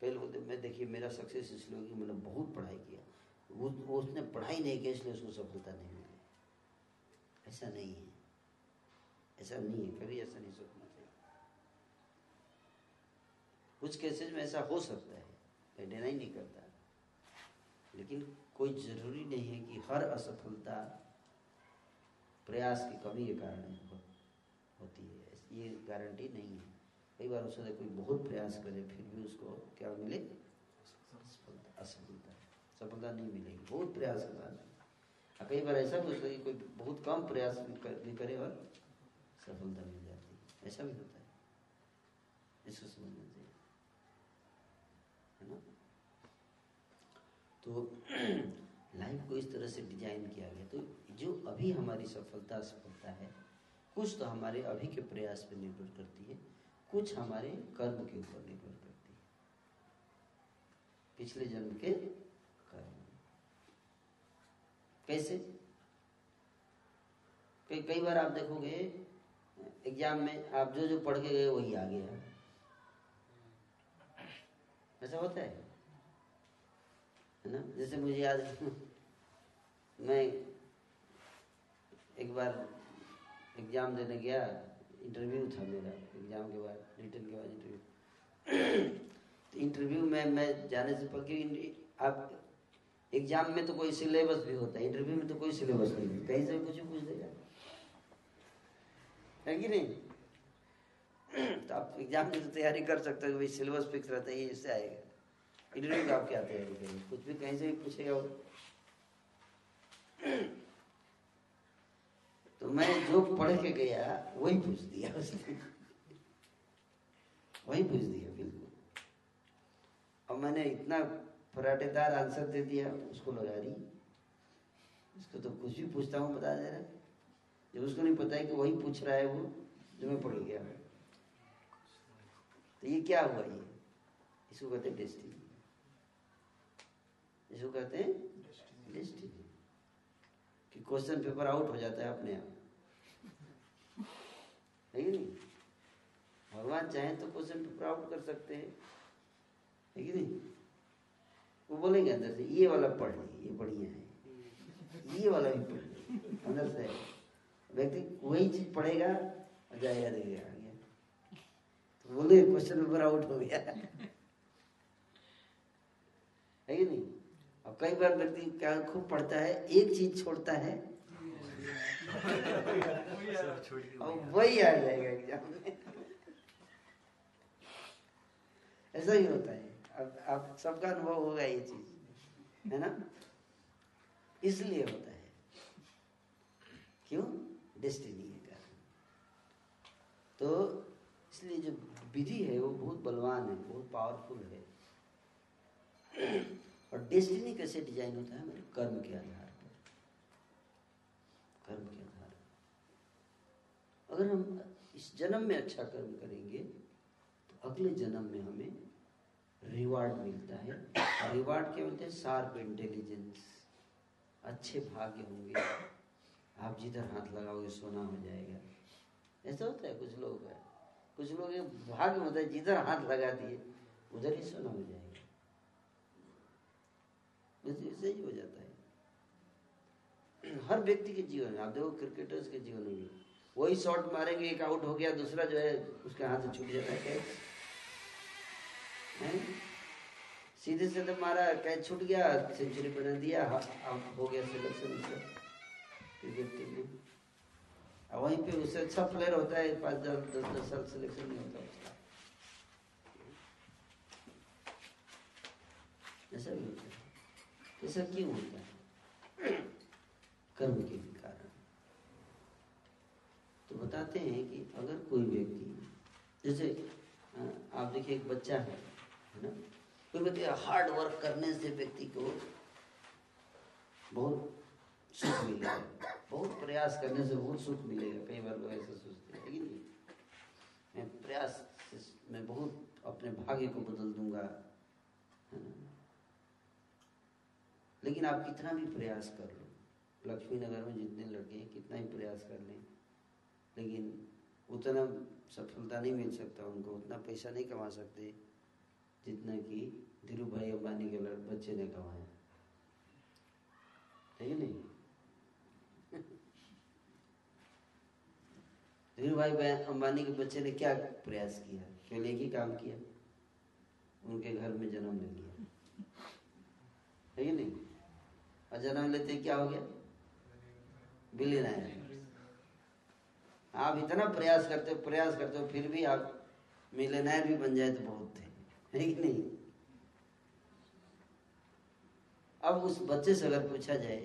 कई लोग मैं देखिए, मेरा सक्सेस इसलिए होगी मैंने बहुत पढ़ाई किया। वो उसने पढ़ाई नहीं की, इसलिए उसको सफलता नहीं मिली। ऐसा नहीं है। ऐसा नहीं है, कभी ऐसा नहीं सोचना चाहिए। कुछ केसेस में ऐसा हो सकता है, मैं डिनाई नहीं करता। लेकिन कोई ज़रूरी नहीं है कि हर असफलता प्रयास की कमी के कारण होती है। ये गारंटी नहीं है। कई बार उससे कोई बहुत प्रयास करे, फिर भी उसको क्या मिले? असफलता। सफलता नहीं मिलेगी। बहुत प्रयास के बाद और कई बार ऐसा भी होता है कि कोई बहुत कम प्रयास भी करे और सफलता मिल जाती है। ऐसा भी होता है। इसको समझना चाहिए। है ना? तो लाइफ को इस तरह से डिज़ाइन किया गया। तो जो अभी हमारी सफलता, असफलता है कुछ तो हमारे अभी के प्रयास पर निर्भर करती है, कुछ हमारे कर्म के ऊपर निर्भर करती है। पिछले जन्म के कर्म। कैसे? कई कई बार आप देखोगे, एग्ज़ाम में आप जो जो पढ़ के गए, वही आ गया ऐसा होता है? है ना? जैसे मुझे याद मैं एक बार एग्ज़ाम देने गया इंटरव्यू था मेरा एग्ज़ाम के बाद रिटर्न के बाद इंटरव्यू तो इंटरव्यू में, मैं जाने से पहले आप एग्ज़ाम में तो कोई सिलेबस भी होता है इंटरव्यू में तो कोई सिलेबस नहीं कहीं से कुछ पूछ देगा है कि नहीं? तो आप एग्ज़ाम की तो तैयारी कर सकते हो भाई सिलेबस फिक्स रहता है, ये इससे आएगा। इंटरव्यू का आप क्या तैयारी करेंगे? कुछ भी कहीं से भी पूछेगा वो। तो मैं जो पढ़ के गया, वही पूछ दिया उसने। वही पूछ दिया, बिल्कुल। और मैंने इतना फराटेदार आंसर दे दिया, उसको लगा रही इसको तो कुछ भी पूछता हूँ, बता दे रहा जब उसको नहीं पता है कि वही पूछ रहा है वो जो मैं पढ़ गया। तो ये क्या हुआ ये? इसको कहते हैं डेस्टिनी इसको कहते हैं डेस्टिनी कि क्वेश्चन पेपर आउट हो जाता है अपने आप। है नहीं। भगवान चाहे तो क्वेश्चन पेपर आउट कर सकते हैं। है कि नहीं? वो बोलेंगे अंदर से, ये वाला पढ़ ली, ये बढ़िया है। ये वाला भी पढ़ ली। अंदर से। व्यक्ति वही चीज़ पढ़ेगा और जाएगा, देखेगा आ गया तो बोले क्वेश्चन पेपर आउट हो गया। है कि नहीं? अब कई बार व्यक्ति क्या, खूब पढ़ता है, एक चीज़ छोड़ता है और वही आ जाएगा एग्ज़ाम में। ऐसा ही होता है। अब आप सबका अनुभव होगा ये चीज़ है ना? इसलिए होता है। क्यों? डेस्टिनी के कारण। तो इसलिए जो विधि है वो बहुत बलवान है बहुत पावरफुल है। और डेस्टिनी कैसे डिज़ाइन होता है? मेरे कर्म के आधार कर्म के आधार अगर हम इस जन्म में अच्छा कर्म करेंगे तो अगले जन्म में हमें रिवार्ड मिलता है। रिवार्ड क्या मिलता है? शार्प इंटेलिजेंस अच्छे भाग्य होंगे। आप जिधर हाथ लगाओगे, सोना हो जाएगा। ऐसा होता है, कुछ लोग का। कुछ लोग भाग्य होता है, जिधर हाथ लगा दिए, उधर ही सोना हो जाएगा। वैसे ही हो जाता है। हर व्यक्ति के जीवन में, आप देखो क्रिकेटर्स के जीवन में वही शॉट मारेंगे, एक आउट हो गया, दूसरा जो है, उसके हाथ से छूट जाता है, कैच। सीधे सीधे मारा, कैच छूट गया सेंचुरी बना दिया आउट हो गया सिलेक्शन क्रिकेट टीम में। वहीं पे उससे अच्छा प्लेयर होता है, पाँच हज़ार दस दस साल सिलेक्शन नहीं होता उसका। ऐसा भी होता है। ऐसा क्यों होता है? कर्म के कारण। तो बताते हैं कि अगर कोई व्यक्ति, जैसे आप देखिए एक बच्चा है है ना? कोई व्यक्ति हार्ड वर्क करने से व्यक्ति को बहुत सुख मिलेगा। बहुत प्रयास करने से बहुत सुख मिलेगा। कई बार लोग ऐसा सोचते हैं, लेकिन मैं प्रयास से, मैं बहुत अपने भाग्य को बदल दूँगा। है ना? लेकिन आप कितना भी प्रयास कर लो लक्ष्मी नगर में जितने लड़के हैं, कितना ही प्रयास कर लें। लेकिन उतना सफलता नहीं मिल सकता उनको, उतना पैसा नहीं कमा सकते जितना कि धीरू भाई अंबानी के लड़, बच्चे ने कमाया। है कि नहीं? धीरू भाई अंबानी के बच्चे ने क्या प्रयास किया? केवल एक ही काम किया? उनके घर में जन्म ले लिया। है कि नहीं? और जन्म लेते क्या हो गया? बिलियन आप इतना प्रयास करते हो, प्रयास करते हो, फिर भी आप मिलेनायर भी बन जाए तो बहुत थे। है कि नहीं? अब उस बच्चे से अगर पूछा जाए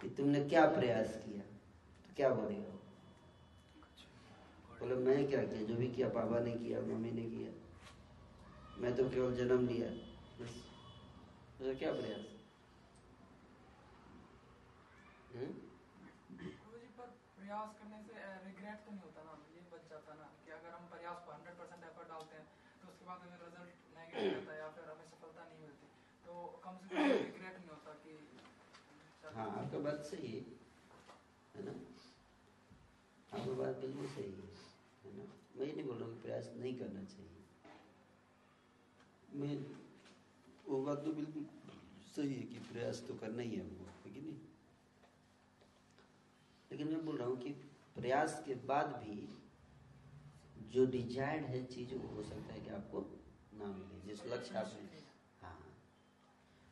कि तुमने क्या प्रयास किया तो क्या बोलेगा? बोले, मैं क्या किया? जो भी किया, पापा ने किया, मम्मी ने किया। मैं तो केवल जन्म लिया, बस। तो क्या प्रयास? प्रयास करने से रिग्रेट तो नहीं होता ना, ये बच जाता ना कि अगर हम प्रयास को हंड्रेड परसेंट एफर्ट डालते हैं तो उसके बाद हमें रिज़ल्ट नेगेटिव आता है या फिर हमें सफलता नहीं मिलती। तो कम से कम रिग्रेट नहीं होता कि हाँ आपका बात सही है है ना? आपकी बात बिल्कुल सही है है ना? मैं ये नहीं बोल रहा हूँ प्रयास नहीं करना चाहिए। मैं, वो बात तो बिल्कुल सही है कि प्रयास तो करना ही है हमको। लेकिन मैं बोल रहा हूँ कि प्रयास के बाद भी जो डिजायर्ड है चीज़ वो हो सकता है कि आपको ना मिले जिस लक्ष्य आपने हाँ।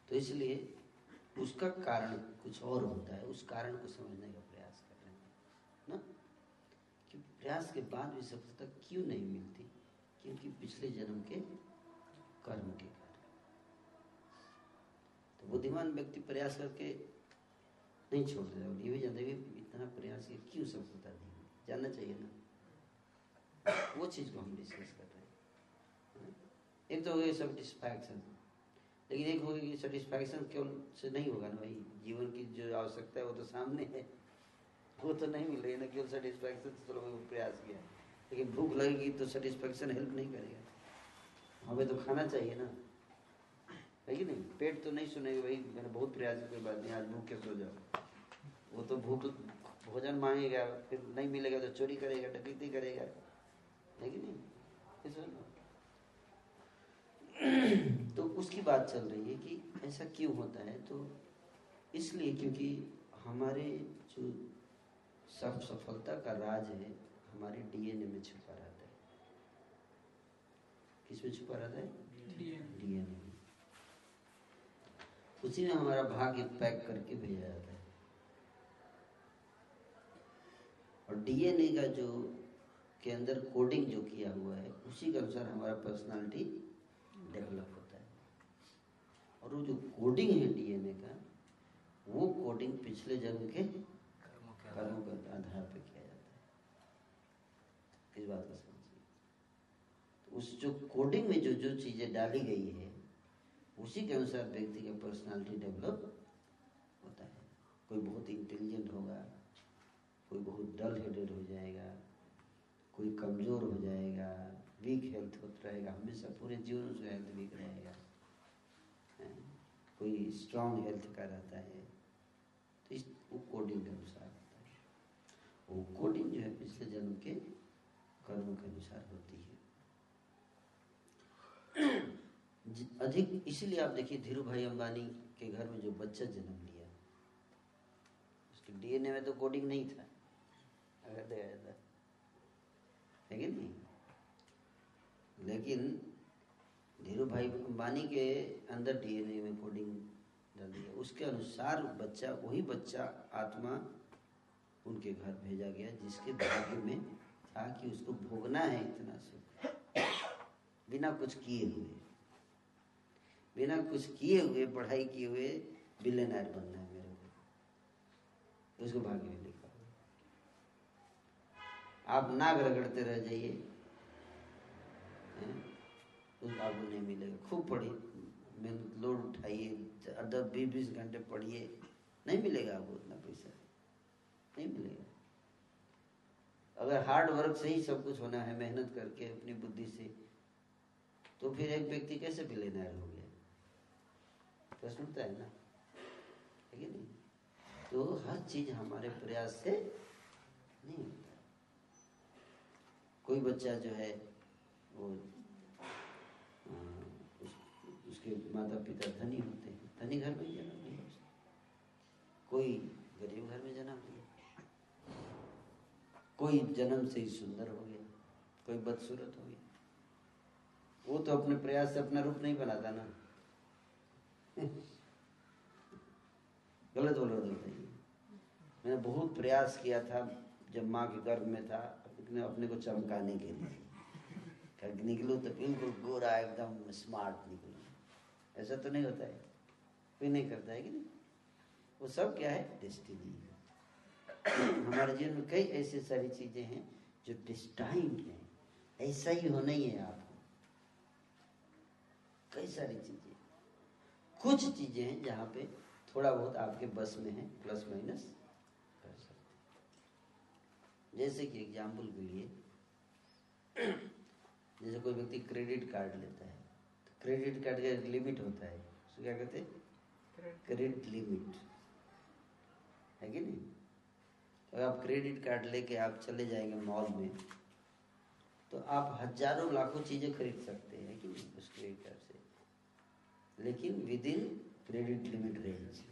तो इसलिए उसका कारण कुछ और होता है उस कारण को समझने का प्रयास कर रहे हैं ना? कि प्रयास के बाद भी सफलता क्यों नहीं मिलती? क्योंकि पिछले जन्म के कर्म के कारण। तो बुद्धिमान व्यक्ति प्रयास करके नहीं छोड़ देता ये भी जानते इतना प्रयास किया, क्यों सफलता मिली जानना चाहिए ना। वो चीज़ को हम डिस्कस कर रहे हैं। एक तो हो गया सेटिस्फैक्शन लेकिन एक होगी कि सेटिस्फैक्शन केवल से नहीं होगा ना भाई? जीवन की जो आवश्यकता है, वो तो सामने है। वो तो नहीं मिल रही ना, केवल सेटिस्फैक्शन से चलो वो प्रयास किया। लेकिन भूख लगेगी तो सेटिस्फैक्शन हेल्प नहीं करेगा। हमें तो खाना चाहिए ना। है कि नहीं? पेट तो नहीं सुनेगा भाई, मैंने बहुत प्रयास कोई बात नहीं आज भूख के सो जाओ। वो तो भूख भोजन मांगेगा फिर नहीं मिलेगा तो चोरी करेगा डकैती करेगा। है कि नहीं? तो उसकी बात चल रही है कि ऐसा क्यों होता है? तो इसलिए क्योंकि हमारे जो सब सफलता का राज है हमारे डीएनए में छुपा रहता है। किसमें छुपा रहता है? डीएनए में। उसी में हमारा भाग्य पैक करके भेजा जाता है। और डीएनए का जो के अंदर कोडिंग जो किया हुआ है उसी के अनुसार हमारा पर्सनालिटी डेवलप होता है। और वो जो कोडिंग है डीएनए का वो कोडिंग पिछले जन्म के कर्मों के आधार पर किया जाता है। इस बात को समझिए। तो उस जो कोडिंग में जो जो चीज़ें डाली गई है उसी के अनुसार व्यक्ति का पर्सनालिटी डेवलप होता है। कोई बहुत इंटेलिजेंट होगा कोई बहुत डल हेडेड हो जाएगा, कोई कमज़ोर हो जाएगा वीक हेल्थ होता रहेगा, हमेशा पूरे जीवन उसका हेल्थ वीक रहेगा कोई स्ट्रांग हेल्थ का रहता है तो इस वो कोडिंग के अनुसार होता है। वो कोडिंग जो है पिछले जन्म के कर्म के अनुसार होती है। अधिक, इसीलिए आप देखिए धीरू भाई अंबानी के घर में जो बच्चा जन्म लिया, उसके डीएनए में तो कोडिंग नहीं था। अगर है। कि नहीं? लेकिन धीरू भाई अंबानी के अंदर डीएनए में कोडिंग डाल दिया उसके अनुसार बच्चा, वही बच्चा, आत्मा उनके घर भेजा गया, जिसके भाग्य में था कि उसको भोगना है इतना सुख। बिना कुछ किए हुए। बिना कुछ किए हुए, पढ़ाई किए हुए बिलेनायर बनना है मेरे को। उसको भाग्य में आप नाग रगड़ते रह जाइए? उस आपको नहीं मिलेगा। खूब पढ़िए। मेहनत लोड उठाइए। दस बीस बीस घंटे पढ़िए। नहीं मिलेगा आपको उतना पैसा। नहीं मिलेगा। अगर हार्ड वर्क से ही सब कुछ होना है, मेहनत करके, अपनी बुद्धि से तो फिर एक व्यक्ति कैसे बिलेनायर हो गया? प्रश्न उठता है ना? है कि नहीं? तो हर चीज़ हमारे प्रयास से नहीं होता। कोई बच्चा जो है वो उस, उसके माता पिता धनी होते हैं। धनी घर में जन्म लिया कोई गरीब घर में जन्म लिया कोई जन्म से ही सुंदर हो गया कोई बदसूरत हो गया। वो तो अपने प्रयास से अपना रूप नहीं बनाता ना। गलत बोल बताइए। मैंने बहुत प्रयास किया था जब माँ के गर्भ में था अपने अपने को चमकाने के लिए। कल निकलूँ तो बिल्कुल गोरा, एकदम स्मार्ट निकलूँ। ऐसा तो नहीं होता है। कोई नहीं करता है कि नहीं? वो सब क्या है? डेस्टिनी हमारे जीवन में कई ऐसी सारी चीज़ें हैं जो डिस्टाइंड है। ऐसा ही होना ही है आपको। कई सारी चीज़ें। कुछ चीज़ें हैं जहाँ पे थोड़ा बहुत आपके बस में है प्लस माइनस। जैसे कि एग्ज़ाम्पल के लिए जैसे कोई व्यक्ति क्रेडिट कार्ड लेता है तो क्रेडिट कार्ड का एक लिमिट होता है। उसको क्या कहते हैं? क्रेडिट लिमिट है कि नहीं? तो आप क्रेडिट कार्ड लेके आप चले जाएँगे मॉल में तो आप हज़ारों लाखों चीज़ें खरीद सकते हैं कि नहीं? उस क्रेडिट कार्ड से। लेकिन within credit limit range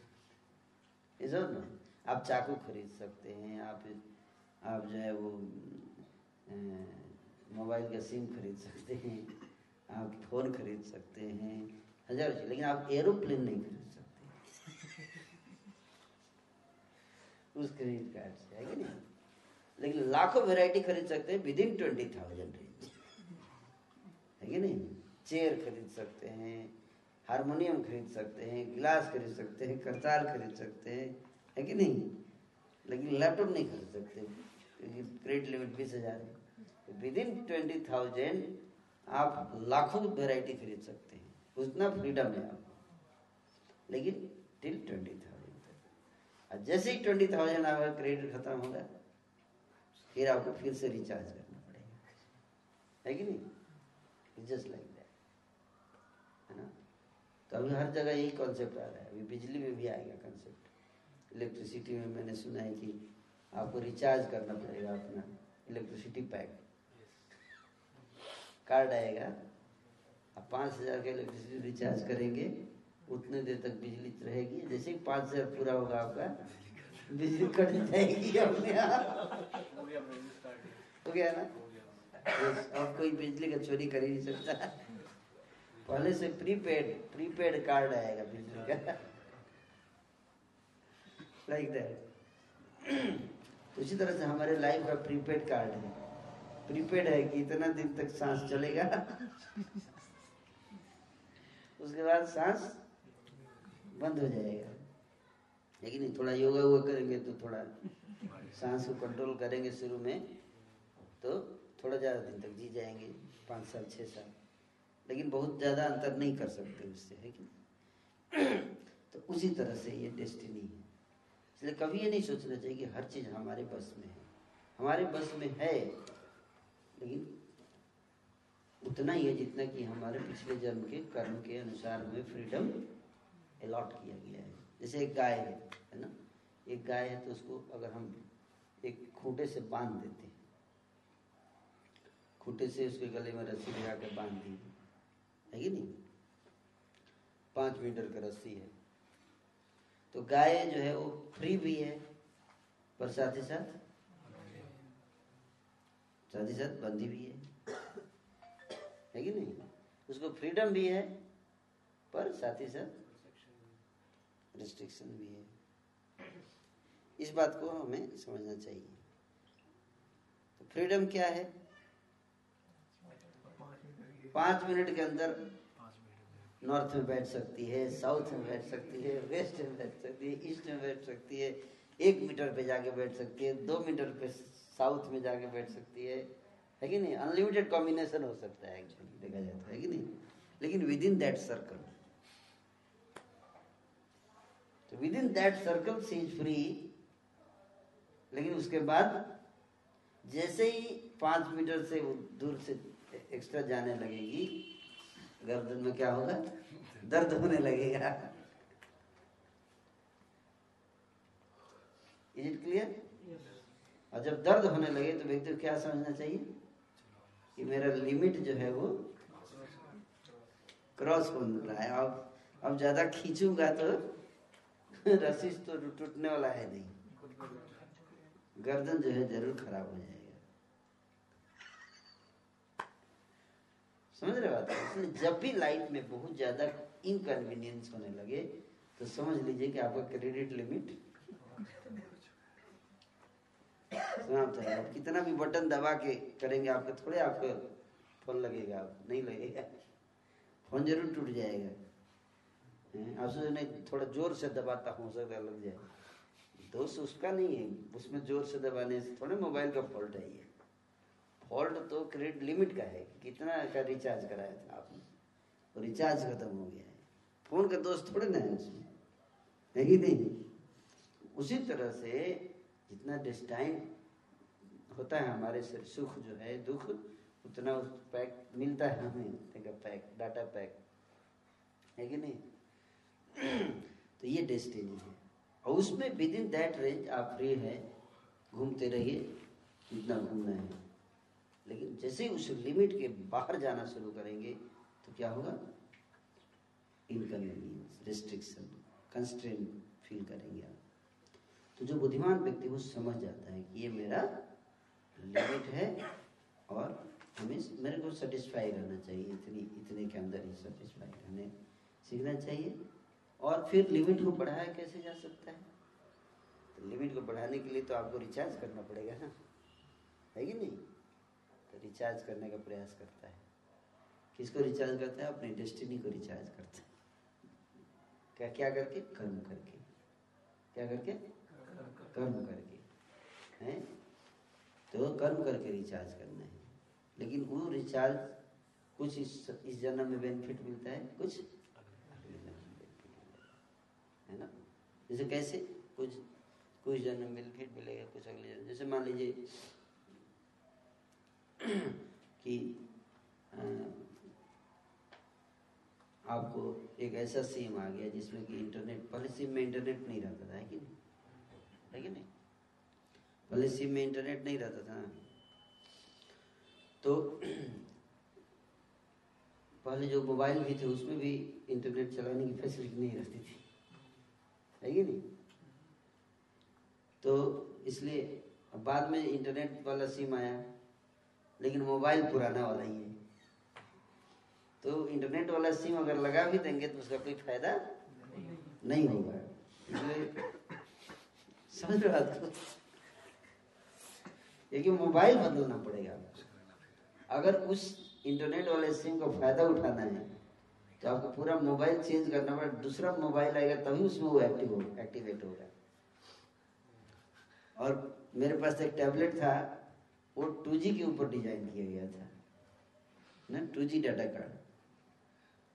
is ना आप चाकू खरीद सकते हैं आप आप जो है वो मोबाइल का सिम खरीद सकते हैं, आप फ़ोन खरीद सकते हैं, हज़ारों चीज़ लेकिन आप एरोप्लेन नहीं खरीद सकते। उस क्रेडिट कार्ड से, है कि नहीं? लेकिन लाखों वैरायटी खरीद सकते हैं within twenty thousand range है कि नहीं? चेयर खरीद सकते हैं हारमोनियम खरीद सकते हैं गिलास खरीद सकते हैं करतार खरीद सकते हैं, है कि नहीं? लेकिन लैपटॉप नहीं खरीद सकते। क्रेडिट लिमिट बीस हज़ार। विद इन ट्वेंटी थाउज़ेंड आप लाखों वैरायटी खरीद सकते हैं। उतना फ्रीडम है आपको। लेकिन टिल ट्वेंटी थाउज़ेंड तक। जैसे ही ट्वेंटी थाउज़ेंड आपका क्रेडिट खत्म होगा, फिर आपको फिर से रिचार्ज करना पड़ेगा। है कि नहीं? जस्ट लाइक दैट है ना? तो अभी हर जगह यही कॉन्सेप्ट आ रहा है। अभी बिजली में भी आएगा कॉन्सेप्ट इलेक्ट्रिसिटी में मैंने सुना है कि आपको रिचार्ज करना पड़ेगा अपना इलेक्ट्रिसिटी पैक कार्ड आएगा। आप पाँच हज़ार का इलेक्ट्रिसिटी रिचार्ज करेंगे। उतने देर तक बिजली रहेगी। जैसे ही पाँच हज़ार पूरा होगा आपका बिजली कट जाएगी अपने आप। हो गया ना? अब कोई बिजली का चोरी कर ही नहीं सकता। पहले से प्रीपेड प्रीपेड कार्ड आएगा बिजली का। लाइक दैट उसी तरह से हमारे लाइफ का प्रीपेड कार्ड है। प्रीपेड है कि इतना दिन तक सांस चलेगा? उसके बाद सांस बंद हो जाएगा। लेकिन थोड़ा योगा वोगा करेंगे तो थोड़ा सांस को कंट्रोल करेंगे शुरू में तो थोड़ा ज़्यादा दिन तक जी जाएँगे, पाँच साल छः साल। लेकिन बहुत ज़्यादा अंतर नहीं कर सकते उससे, है कि? तो उसी तरह से ये डेस्टिनी है। इसलिए कभी ये नहीं सोचना चाहिए कि हर चीज़ हमारे बस में है। हमारे बस में है, लेकिन उतना ही है जितना कि हमारे पिछले जन्म के कर्म के अनुसार हमें फ्रीडम अलॉट किया गया है। जैसे एक गाय है है ना? एक गाय है तो उसको अगर हम एक खूंटे से बाँध देते हैं, खूंटे से उसके गले में रस्सी लगा के बाँध दी, है कि नहीं? पाँच मीटर का रस्सी है। तो गाय जो है वो फ्री भी है, पर साथ ही साथ साथ ही साथ बंदी भी है। है कि नहीं? उसको फ्रीडम भी है, पर साथ ही साथ रिस्ट्रिक्शन भी है। इस बात को हमें समझना चाहिए। तो फ्रीडम क्या है? पाँच मिनट के अंदर नॉर्थ में बैठ सकती है, साउथ में बैठ सकती है, वेस्ट में बैठ सकती है, ईस्ट में बैठ सकती है, एक मीटर पे जाके बैठ सकती है, दो मीटर पे साउथ में जाके बैठ सकती है। है कि नहीं? अनलिमिटेड कॉम्बिनेशन हो सकता है एक्चुअली देखा जाता है कि नहीं? लेकिन विद इन दैट सर्कल तो within that circle she is free लेकिन उसके बाद जैसे ही पाँच मीटर से दूर से एक्स्ट्रा जाने लगेगी गर्दन में क्या होगा? दर्द होने लगेगा। इज़ इट क्लियर और जब दर्द होने लगे तो व्यक्ति को क्या समझना चाहिए? कि मेरा लिमिट जो है वो क्रॉस हो रहा है। अब अब ज़्यादा खींचूँगा तो रस्सी तो टूटने वाला है नहीं। गर्दन जो है ज़रूर खराब हो जाएगा। समझ रहे बात? इसलिए जब भी लाइफ में बहुत ज़्यादा इनकन्वीनियंस होने लगे तो समझ लीजिए कि आपका क्रेडिट लिमिट समाप्त है। आप कितना भी बटन दबा के करेंगे, आपके थोड़े आपको फ़ोन लगेगा। आप नहीं लगेगा। फ़ोन ज़रूर टूट जाएगा। आप सोचो, नहीं, थोड़ा ज़ोर से दबाता हो सकता लग जाए। दोष उसका नहीं है। उसमें ज़ोर से दबाने से थोड़े मोबाइल का फॉल्ट है ये। फॉल्ट तो क्रेडिट लिमिट का है। कितना का रिचार्ज कराया था आपने? और रिचार्ज खत्म हो गया है। फ़ोन का दोस्त थोड़े ना है उसमें। है कि नहीं? उसी तरह से जितना डिस्टाइन होता है हमारे से, सुख जो है, दुख, उतना उस पैक मिलता है हमें। पैक डाटा पैक है कि नहीं? तो ये डेस्टिनी है। और उसमें विद इन दैट रेंज आप फ्री है, घूमते रहिए, जितना घूमना है। लेकिन जैसे ही उस लिमिट के बाहर जाना शुरू करेंगे तो क्या होगा? इनकन्वीनियंस रिस्ट्रिक्शन कंस्ट्रेन फील करेंगे आप। तो जो बुद्धिमान व्यक्ति, वो समझ जाता है कि ये मेरा लिमिट है और हमें मेरे को सेटिस्फाई रहना चाहिए। इतनी, इतने के अंदर ही सेटिस्फाई रहने सीखना चाहिए। और फिर लिमिट को बढ़ाया कैसे जा सकता है? तो लिमिट को बढ़ाने के लिए तो आपको रिचार्ज करना पड़ेगा ना। है कि नहीं? रिचार्ज करने का प्रयास करता है। किसको रिचार्ज करता है? अपनी डेस्टिनी को रिचार्ज करता है। क्या क्या करके? कर्म करके। क्या करके? कर्म करके। हैं? तो कर्म करके रिचार्ज करना है। लेकिन वो रिचार्ज कुछ इस इस जन्म में बेनिफिट मिलता है, कुछ। है ना? जैसे कैसे? कुछ कुछ जन्म बेनिफिट मिलेगा, कुछ अगले जन्म जैसे मान लीजिए कि आपको एक ऐसा सिम आ गया जिसमें कि इंटरनेट पहले सिम में इंटरनेट नहीं रहता था, है कि नहीं? है कि नहीं? पहले सिम में इंटरनेट नहीं रहता था। तो पहले जो मोबाइल भी थे, उसमें भी इंटरनेट चलाने की फैसिलिटी नहीं रहती थी। है कि नहीं? तो इसलिए बाद में इंटरनेट वाला सिम आया। लेकिन मोबाइल पुराना वाला ही है। तो इंटरनेट वाला सिम अगर लगा भी देंगे तो उसका कोई फ़ायदा नहीं होगा। समझ रहे बात को? क्योंकि मोबाइल बदलना पड़ेगा। अगर उस इंटरनेट वाले सिम का फ़ायदा उठाना है तो आपको पूरा मोबाइल चेंज करना पड़ेगा। दूसरा मोबाइल आएगा, तभी उसमें वो एक्टिव हो, एक्टिवेट होगा। और मेरे पास एक टैबलेट था वो टू के ऊपर डिज़ाइन किया गया था। ना टू डाटा कार्ड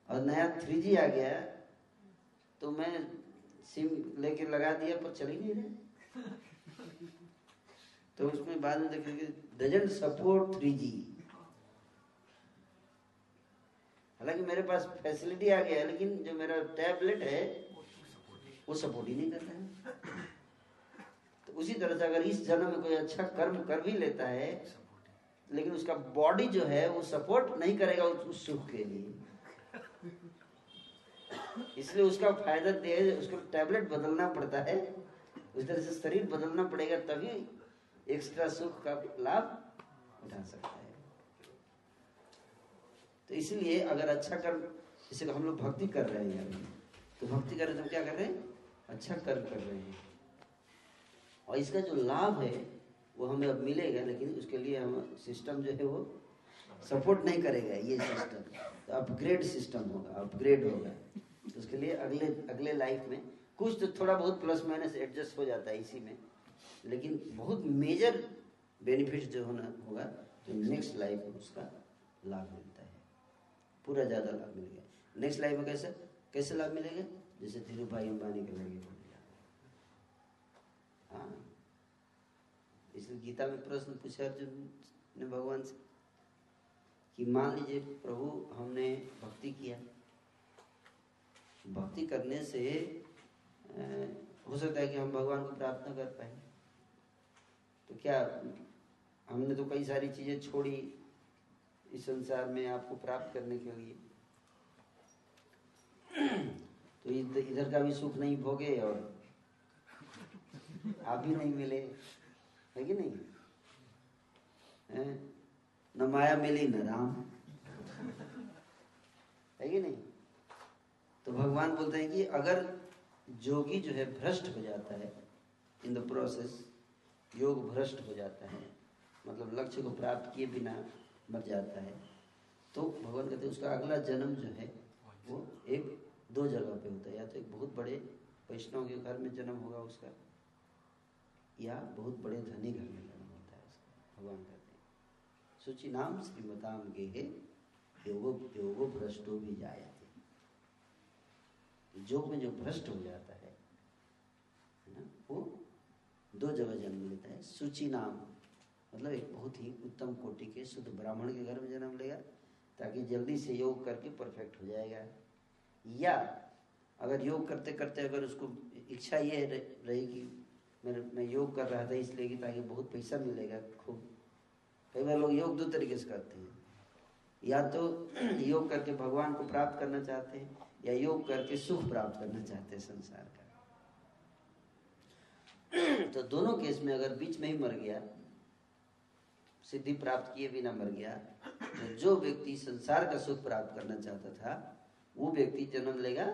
और नया थ्री आ गया तो मैं सिम लेके लगा दिया, पर चल ही नहीं रहे तो उसमें बाद में देखेंगे डजेंट सपोर्ट थ्री हालाँकि मेरे पास फैसिलिटी आ गया है, लेकिन जो मेरा टैबलेट है, वो सपोर्ट ही नहीं करता है। तो उसी तरह से अगर इस जन्म में कोई अच्छा कर्म कर भी लेता है, लेकिन उसका बॉडी जो है, वो सपोर्ट नहीं करेगा उस सुख के लिए। इसलिए उसका फ़ायदा दे, उसको टैबलेट बदलना पड़ता है। उस तरह से शरीर बदलना पड़ेगा, तभी एक्स्ट्रा सुख का लाभ उठा सकता है। तो इसलिए अगर अच्छा कर्म, जैसे हम लोग भक्ति कर रहे हैं तो भक्ति कर रहे तो क्या कर रहे हैं? अच्छा कर्म कर रहे हैं। और इसका जो लाभ है, वो हमें अब मिलेगा, लेकिन उसके लिए हम सिस्टम जो है वो सपोर्ट नहीं करेगा, ये सिस्टम तो अपग्रेड सिस्टम होगा अपग्रेड होगा। तो उसके लिए अगले अगले लाइफ में कुछ तो थोड़ा बहुत प्लस माइनस एडजस्ट हो जाता है इसी में। लेकिन बहुत मेजर बेनिफिट जो होना, होगा तो नेक्स्ट लाइफ में उसका लाभ मिलता है। पूरा ज़्यादा लाभ मिलेगा। नेक्स्ट लाइफ में कैसे कैसे लाभ मिलेगा? जैसे धीरू भाई अंबानी के लगे हाँ इसलिए गीता में प्रश्न पूछा अर्जुन ने भगवान से कि मान लीजिए प्रभु हमने भक्ति किया। भक्ति करने से हो सकता है कि हम भगवान को प्राप्त न कर पाए। तो क्या हमने तो कई सारी चीज़ें छोड़ी इस संसार में आपको प्राप्त करने के लिए। तो इधर का भी सुख नहीं भोगे और आप भी नहीं मिले। है कि नहीं? है? न माया मिली, न राम। है कि नहीं? तो भगवान बोलते हैं कि अगर जोगी जो है भ्रष्ट हो जाता है इन द प्रोसेस योग भ्रष्ट हो जाता है मतलब लक्ष्य को प्राप्त किए बिना मर जाता है तो भगवान कहते हैं उसका अगला जन्म जो है, वो एक दो जगह पे होता है, या तो एक बहुत बड़े वैष्णव के घर में जन्म होगा उसका। या बहुत बड़े धनी घर में जन्म होता है उसका, भगवान कहते हैं। सूची नाम श्रीमताम गेहे, योगो योगो भ्रष्टो भी जाए योग में जो भ्रष्ट हो जाता है ना, वो दो जगह जन्म लेता है। सूची नाम मतलब एक बहुत ही उत्तम कोटि के शुद्ध ब्राह्मण के घर में जन्म लेगा, ताकि जल्दी से योग करके परफेक्ट हो जाएगा। या अगर योग करते करते अगर उसको इच्छा ये रहेगी मैं मैं योग कर रहा था इसलिए कि ताकि बहुत पैसा मिलेगा खूब। कई बार लोग योग दो तरीके से करते हैं। या तो योग करके भगवान को प्राप्त करना चाहते हैं, या योग करके सुख प्राप्त करना चाहते हैं संसार का। तो दोनों केस में अगर बीच में ही मर गया, सिद्धि प्राप्त किए बिना मर गया तो जो व्यक्ति संसार का सुख प्राप्त करना चाहता था, वो व्यक्ति जन्म लेगा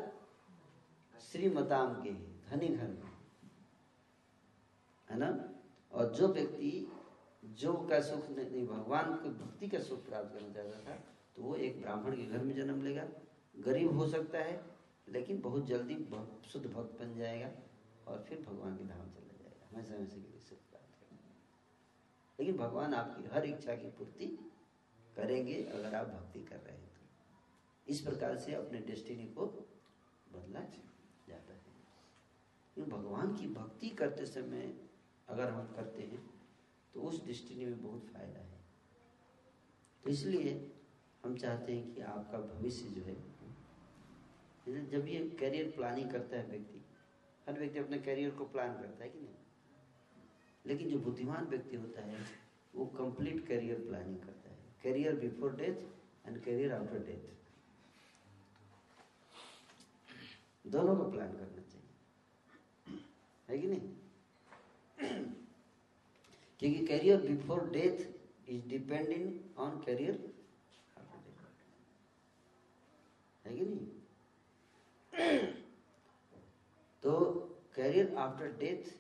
श्रीमताम के, धनी घर में। है ना? और जो व्यक्ति जो का सुख नहीं भगवान को भक्ति का सुख प्राप्त करना चाहता था तो वो एक ब्राह्मण के घर में जन्म लेगा। गरीब हो सकता है, लेकिन बहुत जल्दी शुद्ध भक्त बन जाएगा और फिर भगवान के धाम चला जाएगा। हमेशा हमेशा के लिए सुख प्राप्त करेगा लेकिन भगवान आपकी हर इच्छा की पूर्ति करेंगे अगर आप भक्ति कर रहे हैं तो। इस प्रकार से अपने डेस्टिनी को बदला जाता है। भगवान की भक्ति करते समय अगर हम करते हैं तो उस दृष्टि में बहुत फ़ायदा है। तो इसलिए हम चाहते हैं कि आपका भविष्य जो है जब ये करियर प्लानिंग करता है व्यक्ति, हर व्यक्ति अपने करियर को प्लान करता है कि नहीं? लेकिन जो बुद्धिमान व्यक्ति होता है, वो कंप्लीट करियर प्लानिंग करता है। Career before death and career after death दोनों को प्लान करना चाहिए। है कि नहीं? क्योंकि career before death is depending on career है कि नहीं? तो करियर आफ्टर डेथ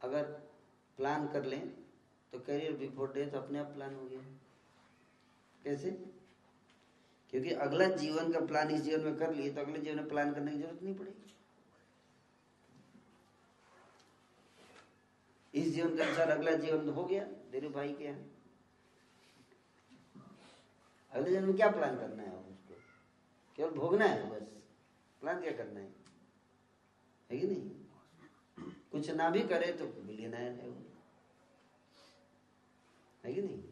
अगर प्लान कर लें तो करियर बिफोर डेथ अपने आप प्लान हो गया। कैसे? क्योंकि अगला जीवन का प्लान इस जीवन में कर लिए तो अगले जीवन में प्लान करने की ज़रूरत नहीं पड़ेगी। इस जीवन के अनुसार अगला जीवन हो गया धीरू भाई के यहाँ। अगले जीवन में क्या प्लान करना है उसको? केवल भोगना है बस। प्लान क्या करना है? है कि नहीं? कुछ ना भी करे तो बिलियनर है वो। है कि नहीं?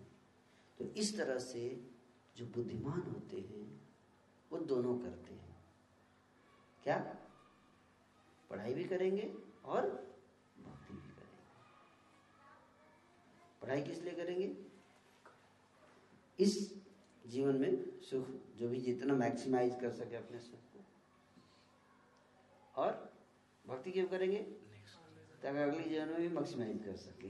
तो इस तरह से जो बुद्धिमान होते हैं, वो दोनों करते हैं। क्या? पढ़ाई भी करेंगे और भक्ति भी करेंगे पढ़ाई किस लिए करेंगे? इस जीवन में सुख जो भी जितना मैक्सिमाइज कर सके अपने सुख को। और भक्ति क्यों करेंगे? ताकि अगले जीवन में भी मैक्सिमाइज कर सके।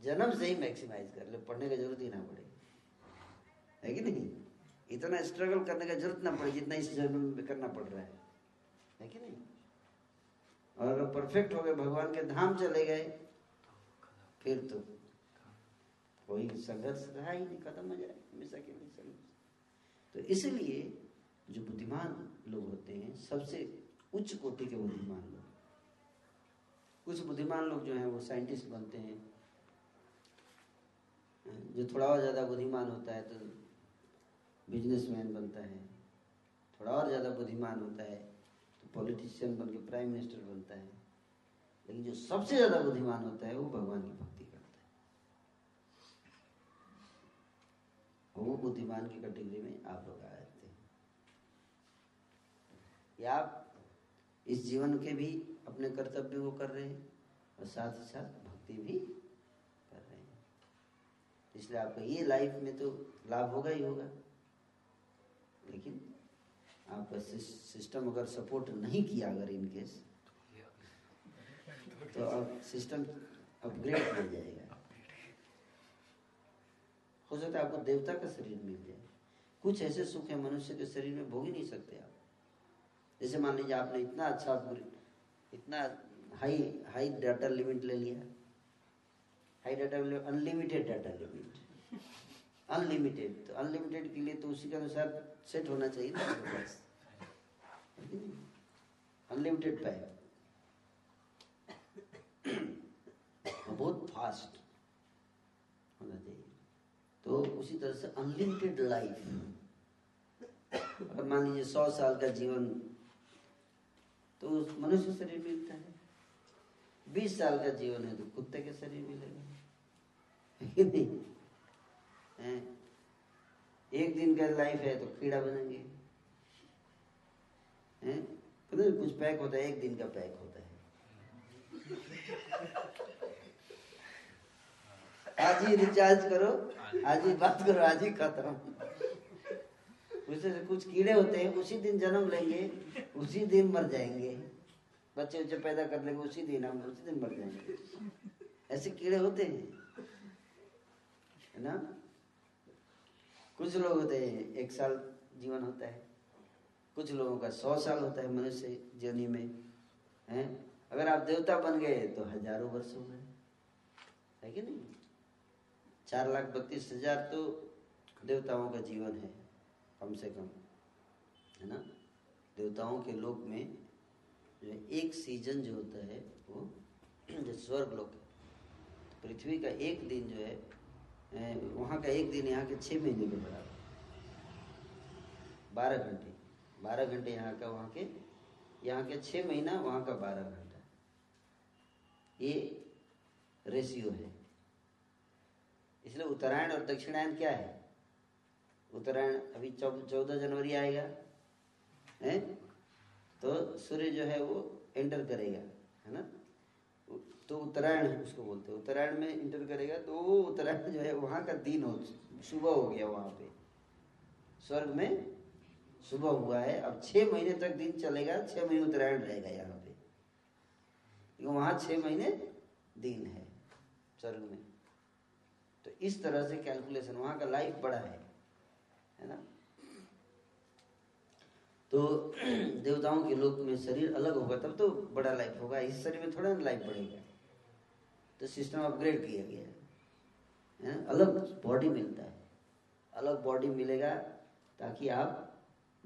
जन्म से ही मैक्सिमाइज कर ले, पढ़ने की ज़रूरत ही ना पड़े। है कि नहीं? इतना स्ट्रगल करने का ज़रूरत ना पड़े जितना इस जन्म में करना पड़ रहा है। है कि नहीं? और अगर परफेक्ट हो गए, भगवान के धाम चले गए फिर तो कोई संघर्ष रहा ही नहीं, खत्म हो जाए, हमेशा के लिए संघर्ष। तो इसलिए जो बुद्धिमान लोग होते हैं, सबसे उच्च कोटि के बुद्धिमान लोग। कुछ बुद्धिमान लोग जो हैं, वो साइंटिस्ट बनते हैं। जो थोड़ा और ज़्यादा बुद्धिमान होता है तो बिजनेसमैन बनता है। थोड़ा और ज़्यादा बुद्धिमान होता है तो पॉलिटिशियन बन के प्राइम मिनिस्टर बनता है। लेकिन जो सबसे ज़्यादा बुद्धिमान होता है वो भगवान की भक्ति करता है। वो बुद्धिमान की कैटेगरी में आप लोग आ जाते हैं। या आप इस जीवन के भी अपने कर्तव्य को कर रहे हैं और साथ ही साथ भक्ति भी कर रहे हैं। इसलिए आपका ये लाइफ में तो लाभ होगा ही होगा। लेकिन आपका सिस्टम अगर सपोर्ट नहीं किया अगर इन केस तो अब सिस्टम अपग्रेड हो जाएगा। हो सकता है आपको देवता का शरीर मिल जाए। कुछ ऐसे सुख है मनुष्य के शरीर में भोग ही नहीं सकते आप। जैसे मान लीजिए आपने इतना अच्छा इतना हाई हाई डाटा लिमिट ले लिया। High data unlimited data limit unlimited तो अनलिमिटेड के लिए तो उसी के अनुसार सेट होना चाहिए ना। अनलिमिटेड पैक बहुत फास्ट होना चाहिए तो उसी तरह से अनलिमिटेड लाइफ अगर मान लीजिए सौ साल का जीवन तो मनुष्य शरीर मिलता है। बीस साल का जीवन है तो कुत्ते के शरीर मिलेगा। एक दिन का लाइफ है तो कीड़ा बनेंगे। कुछ पैक होता है, एक दिन का पैक होता है। आज ही रिचार्ज करो। आज ही बात करो, आज ही खत्म उससे कुछ कीड़े होते हैं, उसी दिन जन्म लेंगे, उसी दिन मर जाएँगे। बच्चे बच्चे पैदा कर लेंगे, उसी दिन हम, उसी दिन मर जाएँगे। ऐसे कीड़े होते हैं, है ना? कुछ लोग होते हैं, एक साल जीवन होता है। कुछ लोगों का सौ साल होता है मनुष्य जीवनी में, हैं? अगर आप देवता बन गए तो हज़ारों वर्ष हो गए। है कि नहीं? चार लाख बत्तीस हज़ार तो देवताओं का जीवन है, कम से कम, है ना? देवताओं के लोक में जो एक सीज़न जो होता है, वो जो स्वर्ग लोक है। तो पृथ्वी का एक दिन जो है वहाँ का एक दिन यहाँ के छः महीने के बराबर बारह घंटे बारह घंटे यहाँ का, वहाँ के, यहाँ के छः महीना, वहाँ का बारह घंटा। ये रेशियो है। इसलिए उत्तरायण और दक्षिणायन क्या है? उत्तरायण अभी चौदह जनवरी आएगा, है? तो सूर्य जो है वो एंटर करेगा, है ना? तो उत्तरायण उसको बोलते हैं। उत्तरायण में इंटर करेगा तो वो उत्तरायण जो है वहाँ का दिन हो, सुबह हो गया वहाँ पे। स्वर्ग में सुबह हुआ है। अब छः महीने तक दिन चलेगा छः महीने उत्तरायण रहेगा यहाँ पे। क्योंकि वहाँ छः महीने दिन है, स्वर्ग में। इस तरह से कैलकुलेशन वहाँ का लाइफ बड़ा है है ना? तो देवताओं के लोक में शरीर अलग होगा, तब तो बड़ा लाइफ होगा। इस शरीर में थोड़ा ना लाइफ बढ़ेगा। तो सिस्टम अपग्रेड किया गया है ना? अलग बॉडी मिलता है। अलग बॉडी मिलेगा ताकि आप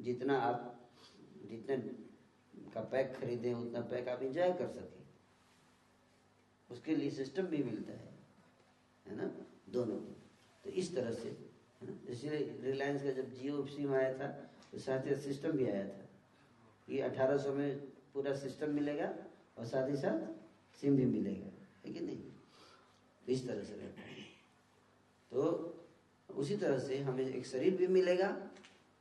जितना आप, जितने का पैक खरीदें, उतना पैक आप इंजॉय कर सकें। उसके लिए सिस्टम भी मिलता है है ना? दोनों तो इस तरह से, है ना? जैसे रिलायंस का जब जियो सिम आया था तो साथ ही सिस्टम भी आया था। कि 1800 में पूरा सिस्टम मिलेगा और साथ ही साथ सिम भी मिलेगा, है कि नहीं? तो इस तरह से रहता है। तो उसी तरह से हमें एक शरीर भी मिलेगा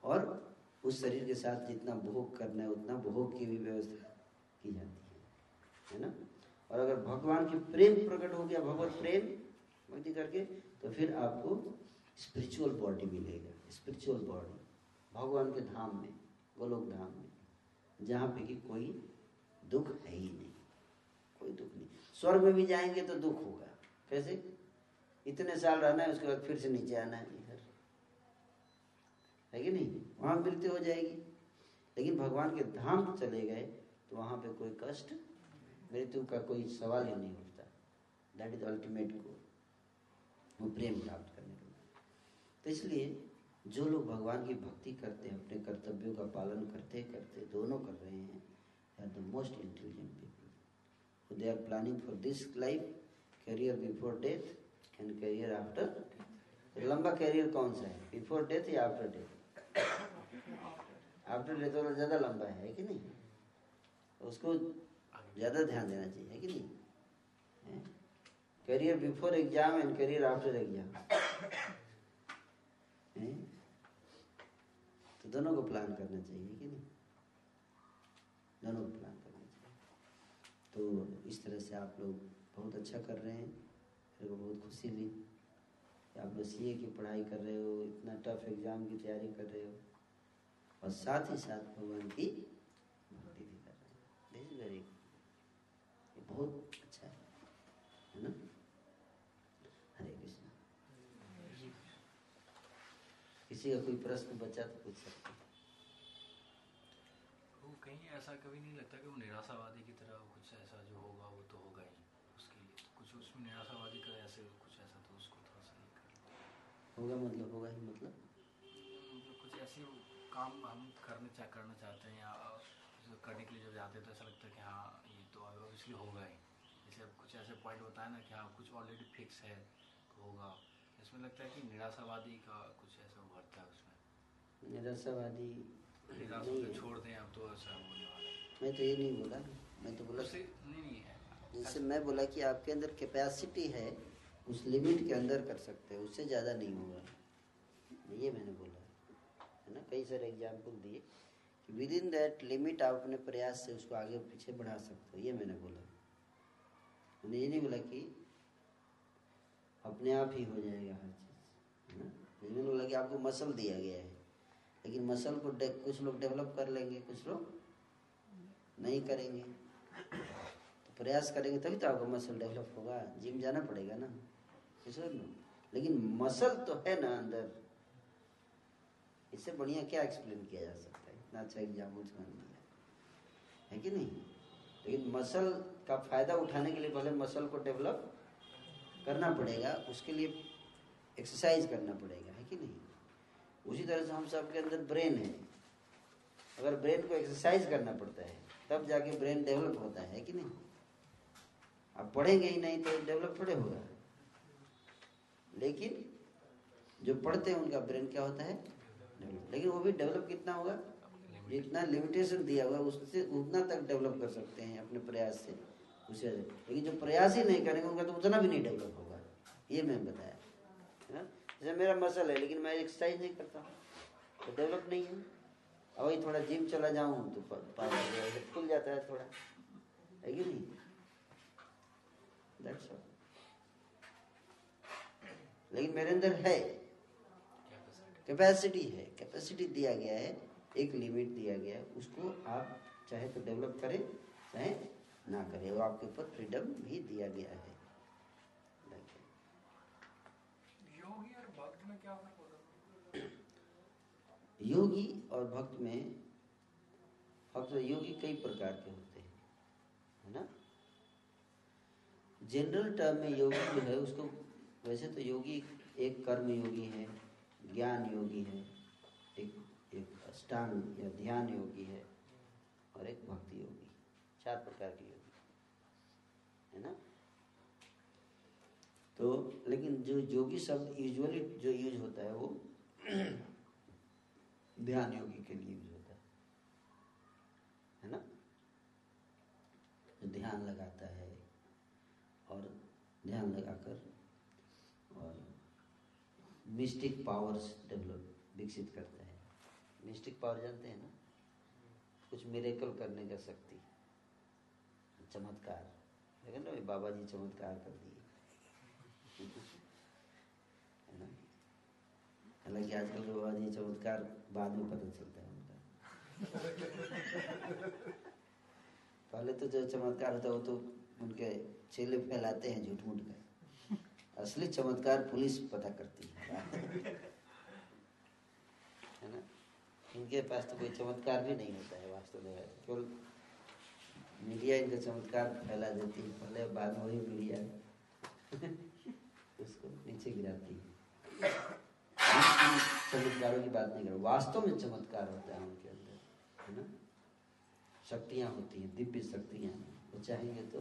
और उस शरीर के साथ जितना भोग करना है, उतना भोग की भी व्यवस्था की जाती है है ना? और अगर भगवान की प्रेम प्रकट हो गया, भगवत प्रेम भक्ति करके तो फिर आपको स्पिरिचुअल बॉडी मिलेगा स्पिरिचुअल बॉडी भगवान के धाम में गोलोक धाम में जहाँ पे कि कोई दुख है ही नहीं कोई दुख नहीं स्वर्ग में भी जाएँगे तो दुख होगा कैसे इतने साल रहना है उसके बाद फिर से नीचे आना है इधर है कि नहीं वहाँ मृत्यु हो जाएगी लेकिन भगवान के धाम चले गए तो वहाँ पे कोई कष्ट मृत्यु का कोई सवाल ही नहीं उठता दैट इज़ अल्टीमेट को वो प्रेम प्राप्त करने के लिए तो इसलिए जो लोग भगवान की भक्ति करते हैं, अपने कर्तव्यों का पालन करते करते, दोनों कर रहे हैं are the most intelligent people they are planning for this life career before death and career after लंबा करियर कौन सा है? बिफोर डेथ या आफ्टर डेथ आफ्टर डेथ वाला ज़्यादा लंबा है कि नहीं? उसको ज़्यादा ध्यान देना चाहिए, है कि नहीं? Career before exam and career after exam तो दोनों को प्लान करना चाहिए कि नहीं? दोनों को प्लान करना चाहिए। तो इस तरह से आप लोग बहुत अच्छा कर रहे हैं। मेरे को बहुत खुशी हुई। आप लोग सीए की पढ़ाई कर रहे हो, इतना टफ एग्ज़ाम की तैयारी कर रहे हो। और साथ ही साथ भगवान की भक्ति भी कर रहे हैं। वेरी बहुत अच्छा है है ना हरे कृष्ण किसी का कोई प्रश्न बचा तो पूछ सकते हैं। वो कहीं ऐसा कभी नहीं लगता कि वो निराशावादी की तरह कुछ ऐसा जो होगा वो तो होगा ही उसके लिए। कुछ उसमें निराशावादी का ऐसे कुछ ऐसा तो उसको थोड़ा सा होगा मतलब होगा ही मतलब। मतलब कुछ ऐसे काम हम करने चा करना चाहते हैं या करने के लिए जब जाते हैं तो ऐसा लगता है कि हाँ ये तो ऑब्वियसली होगा ही। जैसे अब कुछ ऐसे पॉइंट होता है ना कि हाँ कुछ ऑलरेडी फिक्स है तो होगा। इसमें लगता है कि निराशावादी का कुछ ऐसा उभरता है उसमें। निराशावादी निराश नहीं छोड़ दें अब तो ऐसा होने वाला मैं तो ये नहीं बोला मैं तो बोला नहीं नहीं है। जैसे मैं बोला कि आपके अंदर कैपेसिटी है उस लिमिट के अंदर कर सकते हो उससे ज़्यादा नहीं होगा। ये मैंने बोला है ना? कई सारे एग्ज़ाम्पल दिए कि विद इन दैट लिमिट आप अपने प्रयास से उसको आगे पीछे बढ़ा सकते हो ये मैंने बोला। मैंने ये नहीं बोला कि अपने आप ही हो जाएगा हर चीज़, है ना? जैसे मैंने आपको मसल दिया गया है, लेकिन मसल को कुछ लोग डेवलप कर लेंगे, कुछ लोग नहीं करेंगे। तो प्रयास करेंगे तभी तो आपका मसल डेवलप होगा, जिम जाना पड़ेगा ना लेकिन मसल तो है ना अंदर। इससे बढ़िया क्या एक्सप्लेन किया जा सकता है? इतना अच्छा एग्ज़ाम्पल समझ दिया। है कि नहीं? लेकिन मसल का फ़ायदा उठाने के लिए पहले मसल को डेवलप करना पड़ेगा, उसके लिए एक्सरसाइज करना पड़ेगा, है कि नहीं? उसी तरह से हम सबके अंदर ब्रेन है। अगर ब्रेन को एक्सरसाइज करना पड़ता है, तब जाके ब्रेन डेवलप होता है कि नहीं? आप पढ़ेंगे ही नहीं तो डेवलप थोड़े होगा। लेकिन जो पढ़ते हैं, उनका ब्रेन क्या होता है? लेकिन वो भी डेवलप कितना होगा? जितना लिमिटेशन दिया हुआ उससे उतना तक डेवलप कर सकते हैं अपने प्रयास से। उसे लेकिन जो प्रयास ही नहीं करेंगे उनका तो उतना भी नहीं डेवलप होगा। ये मैंने बताया, है ना? जैसे मेरा मसल है, लेकिन मैं एक्सरसाइज नहीं करता। तो डेवलप नहीं है। अब वही थोड़ा जिम चला जाऊँ तो खुल जाता है थोड़ा। है कि नहीं? लेकिन मेरे अंदर है। कैपेसिटी है। कैपेसिटी दिया गया है। एक लिमिट दिया गया है। उसको आप चाहे तो डेवलप करें, चाहे ना करे वो आपके ऊपर फ्रीडम भी दिया गया है। योगी और भक्त में क्या फ़र्क होता है? योगी और भक्त में भक्त योगी कई प्रकार के होते हैं है ना? जनरल टर्म में योगी जो है उसको वैसे तो योगी एक कर्म योगी है ज्ञान योगी है एक एक अष्टांग या ध्यान योगी है और एक भक्ति योगी चार प्रकार के योगी है ना? तो लेकिन जो योगी शब्द यूजुअली जो यूज़ होता है वो ध्यान योगी के लिए यूज़ होता है। है ना? जो ध्यान लगाता है और ध्यान लगाकर और मिस्टिक पावर्स डेवलप विकसित करता है। मिस्टिक पावर जानते हैं ना? कुछ मेरेकल करने का शक्ति। चमत्कार। लेकिन ना बाबा जी चमत्कार कर दिए। हालाँकि आजकल के बाबा जी चमत्कार बाद में पता चलता है उनका। पहले तो जो चमत्कार होता है, वो तो उनके चेले फैलाते हैं झूठ मूठ का। असली चमत्कार पुलिस पता करती है। है ना? इनके पास तो कोई चमत्कार भी नहीं होता है, वास्तव में। केवल मीडिया इनका चमत्कार फैला देती है। पहले बाद में वही मीडिया उसको नीचे गिराती है। चमत्कारों की बात नहीं कर। वास्तव में चमत्कार होता है उनके अंदर, है ना? शक्तियाँ होती हैं, दिव्य शक्तियाँ वो चाहेंगे तो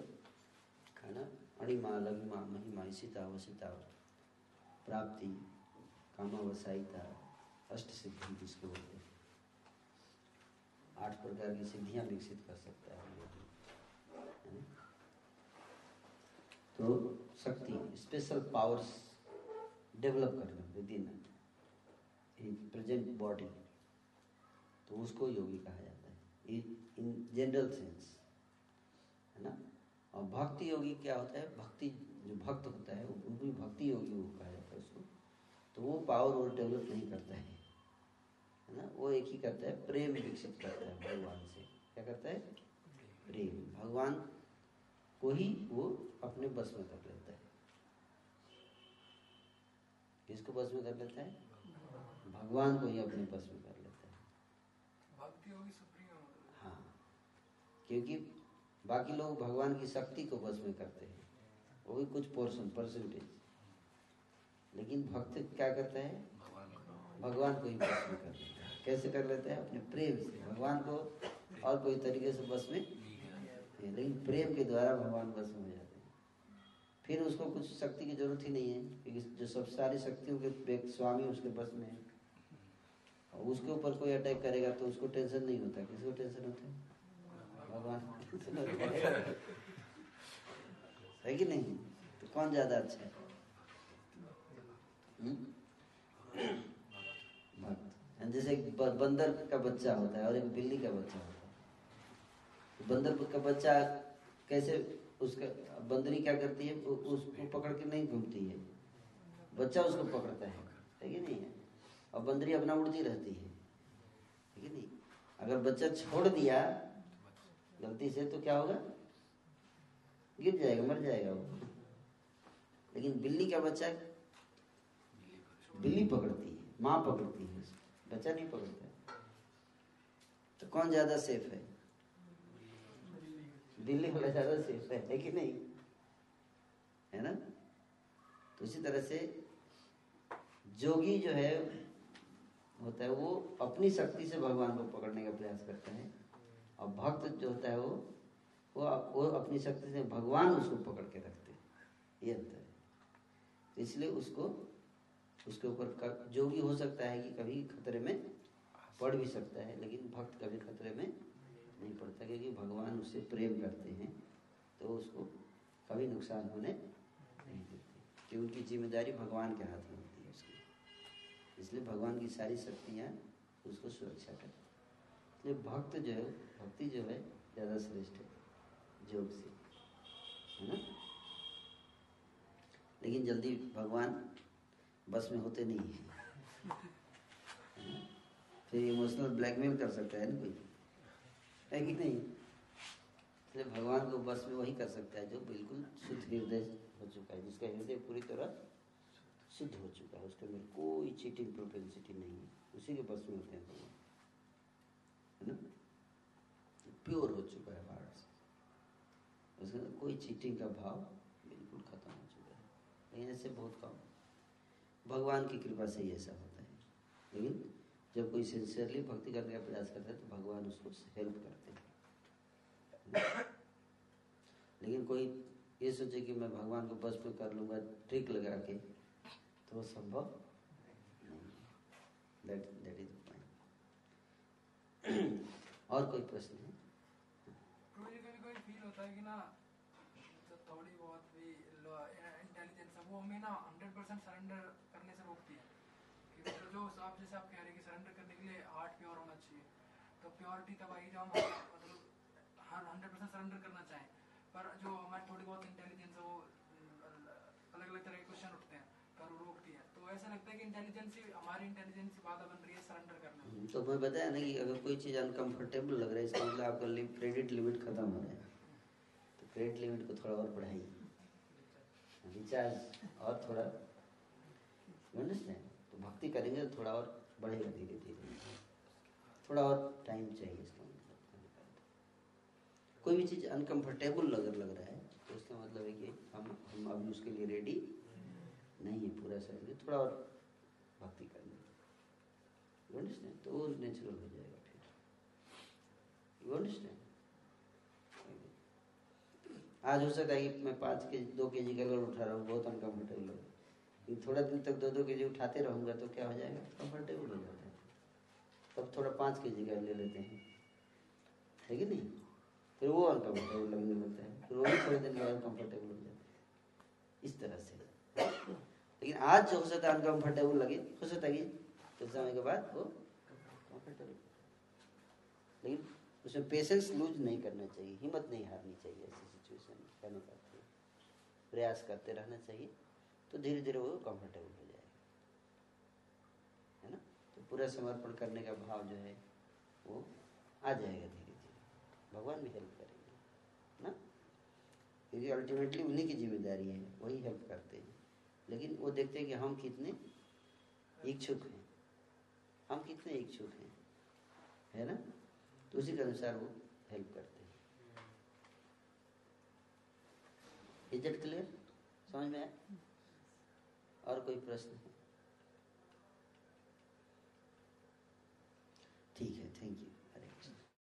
है ना अणिमा लघिमा महिमा सीता वसिता प्राप्ति, कामावसायिता, अष्ट सिद्धि जिसको बोलते हैं। आठ प्रकार की सिद्धियाँ विकसित कर सकता है है ना? तो शक्ति स्पेशल पावर्स डेवलप करना विद इन प्रेजेंट बॉडी तो उसको योगी कहा जाता है इन जनरल सेंस है ना? और भक्ति योगी क्या होता है? भक्ति, जो भक्त होता है, वो भी भक्ति योगी वो कहा जाता है उसको। तो वो पावर और डेवलप नहीं करता है है ना? वो एक ही करता है, प्रेम विकसित करता है भगवान से। क्या करता है? प्रेम। भगवान को ही वो अपने बस में कर लेता है। किसको बस में कर लेता है? भगवान को ही अपने बस में कर लेता है। भक्ति होगी सुप्रीम हाँ क्योंकि बाकी लोग भगवान की शक्ति को बस में करते हैं। वो भी कुछ पोर्शन परसेंटेज लेकिन भक्त क्या करता है? भगवान को ही बस में कर लेता है। कैसे कर लेता है? अपने प्रेम से। भगवान को और कोई तरीके से बस में नहीं, लेकिन प्रेम के द्वारा भगवान बस में हो जाते हैं। फिर उसको कुछ शक्ति की ज़रूरत ही नहीं है क्योंकि जो सब सारी शक्तियों के स्वामी उसके बस में है। और उसके ऊपर कोई अटैक करेगा तो उसको टेंशन नहीं होता। किसी को टेंशन होता है? भगवान है कि नहीं? तो कौन ज़्यादा अच्छा है? हम्म? भक्त। जैसे एक बंदर का बच्चा होता है और एक बिल्ली का बच्चा होता है। बंदर का बच्चा कैसे उसका, बंदरी क्या करती है? उसको पकड़ के नहीं घूमती है। बच्चा उसको पकड़ता है ठीक है नहीं? और बंदरी अपना उड़ती रहती है है नहीं? अगर बच्चा छोड़ दिया, गलती से तो क्या होगा? गिर जाएगा, मर जाएगा वो। लेकिन बिल्ली का बच्चा बिल्ली पकड़ती है, माँ पकड़ती है बच्चा नहीं पकड़ता। तो कौन ज़्यादा सेफ़ है? बिल्ली वाला ज़्यादा सेफ़ है, है कि नहीं? है ना? तो इसी तरह से जोगी जो है होता है वो अपनी शक्ति से भगवान को पकड़ने का प्रयास करता है। और भक्त जो होता है वो वो वो अपनी शक्ति से भगवान उसको पकड़ के रखते हैं। ये अंतर है। तो इसलिए उसको उसके ऊपर जोगी हो सकता है कि कभी खतरे में पड़ भी सकता है लेकिन भक्त कभी खतरे में नहीं पड़ता क्योंकि भगवान उससे प्रेम करते हैं तो उसको कभी नुकसान होने नहीं देते। कि उनकी ज़िम्मेदारी भगवान के हाथ में होती है उसकी। इसलिए भगवान की सारी शक्तियाँ उसको सुरक्षा करती इसलिए भक्त जो है, भक्ति जो है, ज़्यादा श्रेष्ठ है, योग से। है ना? लेकिन जल्दी भगवान बस में होते नहीं है। फिर इमोशनल ब्लैकमेल कर सकता है ना कोई? है कि नहीं? इसलिए भगवान को बस में वही कर सकता है जो बिल्कुल शुद्ध हृदय हो चुका है जिसका हृदय पूरी तरह शुद्ध हो चुका है। उसके अंदर कोई चीटिंग प्रोपेंसिटी नहीं है। उसी के बस में होते हैं भगवान है ना? प्योर हो चुका है हार्ट से। उसके अंदर कोई चीटिंग का भाव बिल्कुल खत्म हो चुका है। लेकिन ऐसे बहुत कम। भगवान की कृपा से ही ऐसा होता है। लेकिन जब कोई सिंसियरली भक्ति करने का प्रयास करता है तो भगवान उसको हेल्प करते हैं। लेकिन कोई ये सोचे कि मैं भगवान को बस में कर लूँगा ट्रिक लगा के तो संभव नहीं। और कोई प्रश्न है? ना थोड़ी बहुत भी इंटेलिजेंस है, वो हमें ना हंड्रेड परसेंट सरेंडर करने से रोकती है कि मतलब जो आप जैसे आप कह रहे हैं कि सरेंडर करने के लिए हार्ट प्योर होना चाहिए तो प्योरिटी तब आएगी जब हम मतलब हंड्रेड परसेंट सरेंडर करना चाहें। पर जो हमारी थोड़ी बहुत इंटेलिजेंस है वो अलग अलग तरह के क्वेश्चन उठते हैं पर वो रोकती है। तो ऐसा लगता है कि इंटेलिजेंस हमारी इंटेलिजेंस बाधा बन रही है सरेंडर करने तो मैं बताया ना कि अगर कोई चीज़ अनकंफर्टेबल लग रहा है इसका मतलब आपका क्रेडिट लिमिट खत्म हो रहा है। तो क्रेडिट लिमिट को थोड़ा और बढ़ाइए। रिचार्ज और थोड़ा। अंडरस्टैंड भक्ति करेंगे तो थोड़ा और बढ़ेगा धीरे धीरे। थोड़ा और टाइम चाहिए इसका मतलब। कोई भी चीज़ अनकंफर्टेबल अगर लग रहा है तो इसका मतलब है कि हम हम अभी उसके लिए रेडी नहीं है पूरा शरीर थोड़ा और भक्ति करने तो वो नेचुरल हो जाएगा फिर। आज हो सकता है कि मैं पाँच के जी दो के जी का लोड उठा रहा हूँ, बहुत अनकम्फर्टेबल हो। लेकिन थोड़ा दिन तक दो दो के जी उठाते रहूँगा तो क्या हो जाएगा? कंफर्टेबल हो जाता है। तब थोड़ा पाँच के जी का ले लेते हैं। है कि नहीं? फिर वो अनकम्फर्टेबल लगने लगता है। फिर वो भी थोड़े दिन बाद कंफर्टेबल हो जाता है। इस तरह से। लेकिन आज जो हो सकता है अनकम्फर्टेबल लगे, हो सकता है कि कुछ समय के बाद वो कंफर्टेबल लेकिन उसमें पेशेंस लूज नहीं करना चाहिए। हिम्मत नहीं हारनी चाहिए ऐसी सिचुएशन में। कहने का प्रयास करते रहना चाहिए। तो धीरे धीरे वो कंफर्टेबल हो जाएगा। है ना? तो पूरा समर्पण करने का भाव जो है, वो आ जाएगा धीरे धीरे। भगवान भी हेल्प करेंगे ना? क्योंकि अल्टीमेटली उन्हीं की ज़िम्मेदारी है, वही हेल्प करते हैं। लेकिन वो देखते हैं कि हम कितने इच्छुक हैं। हम कितने इच्छुक हैं, है ना? तो उसी के अनुसार वो हेल्प करते हैं। इज़ क्लियर समझ में आया? और कोई प्रश्न?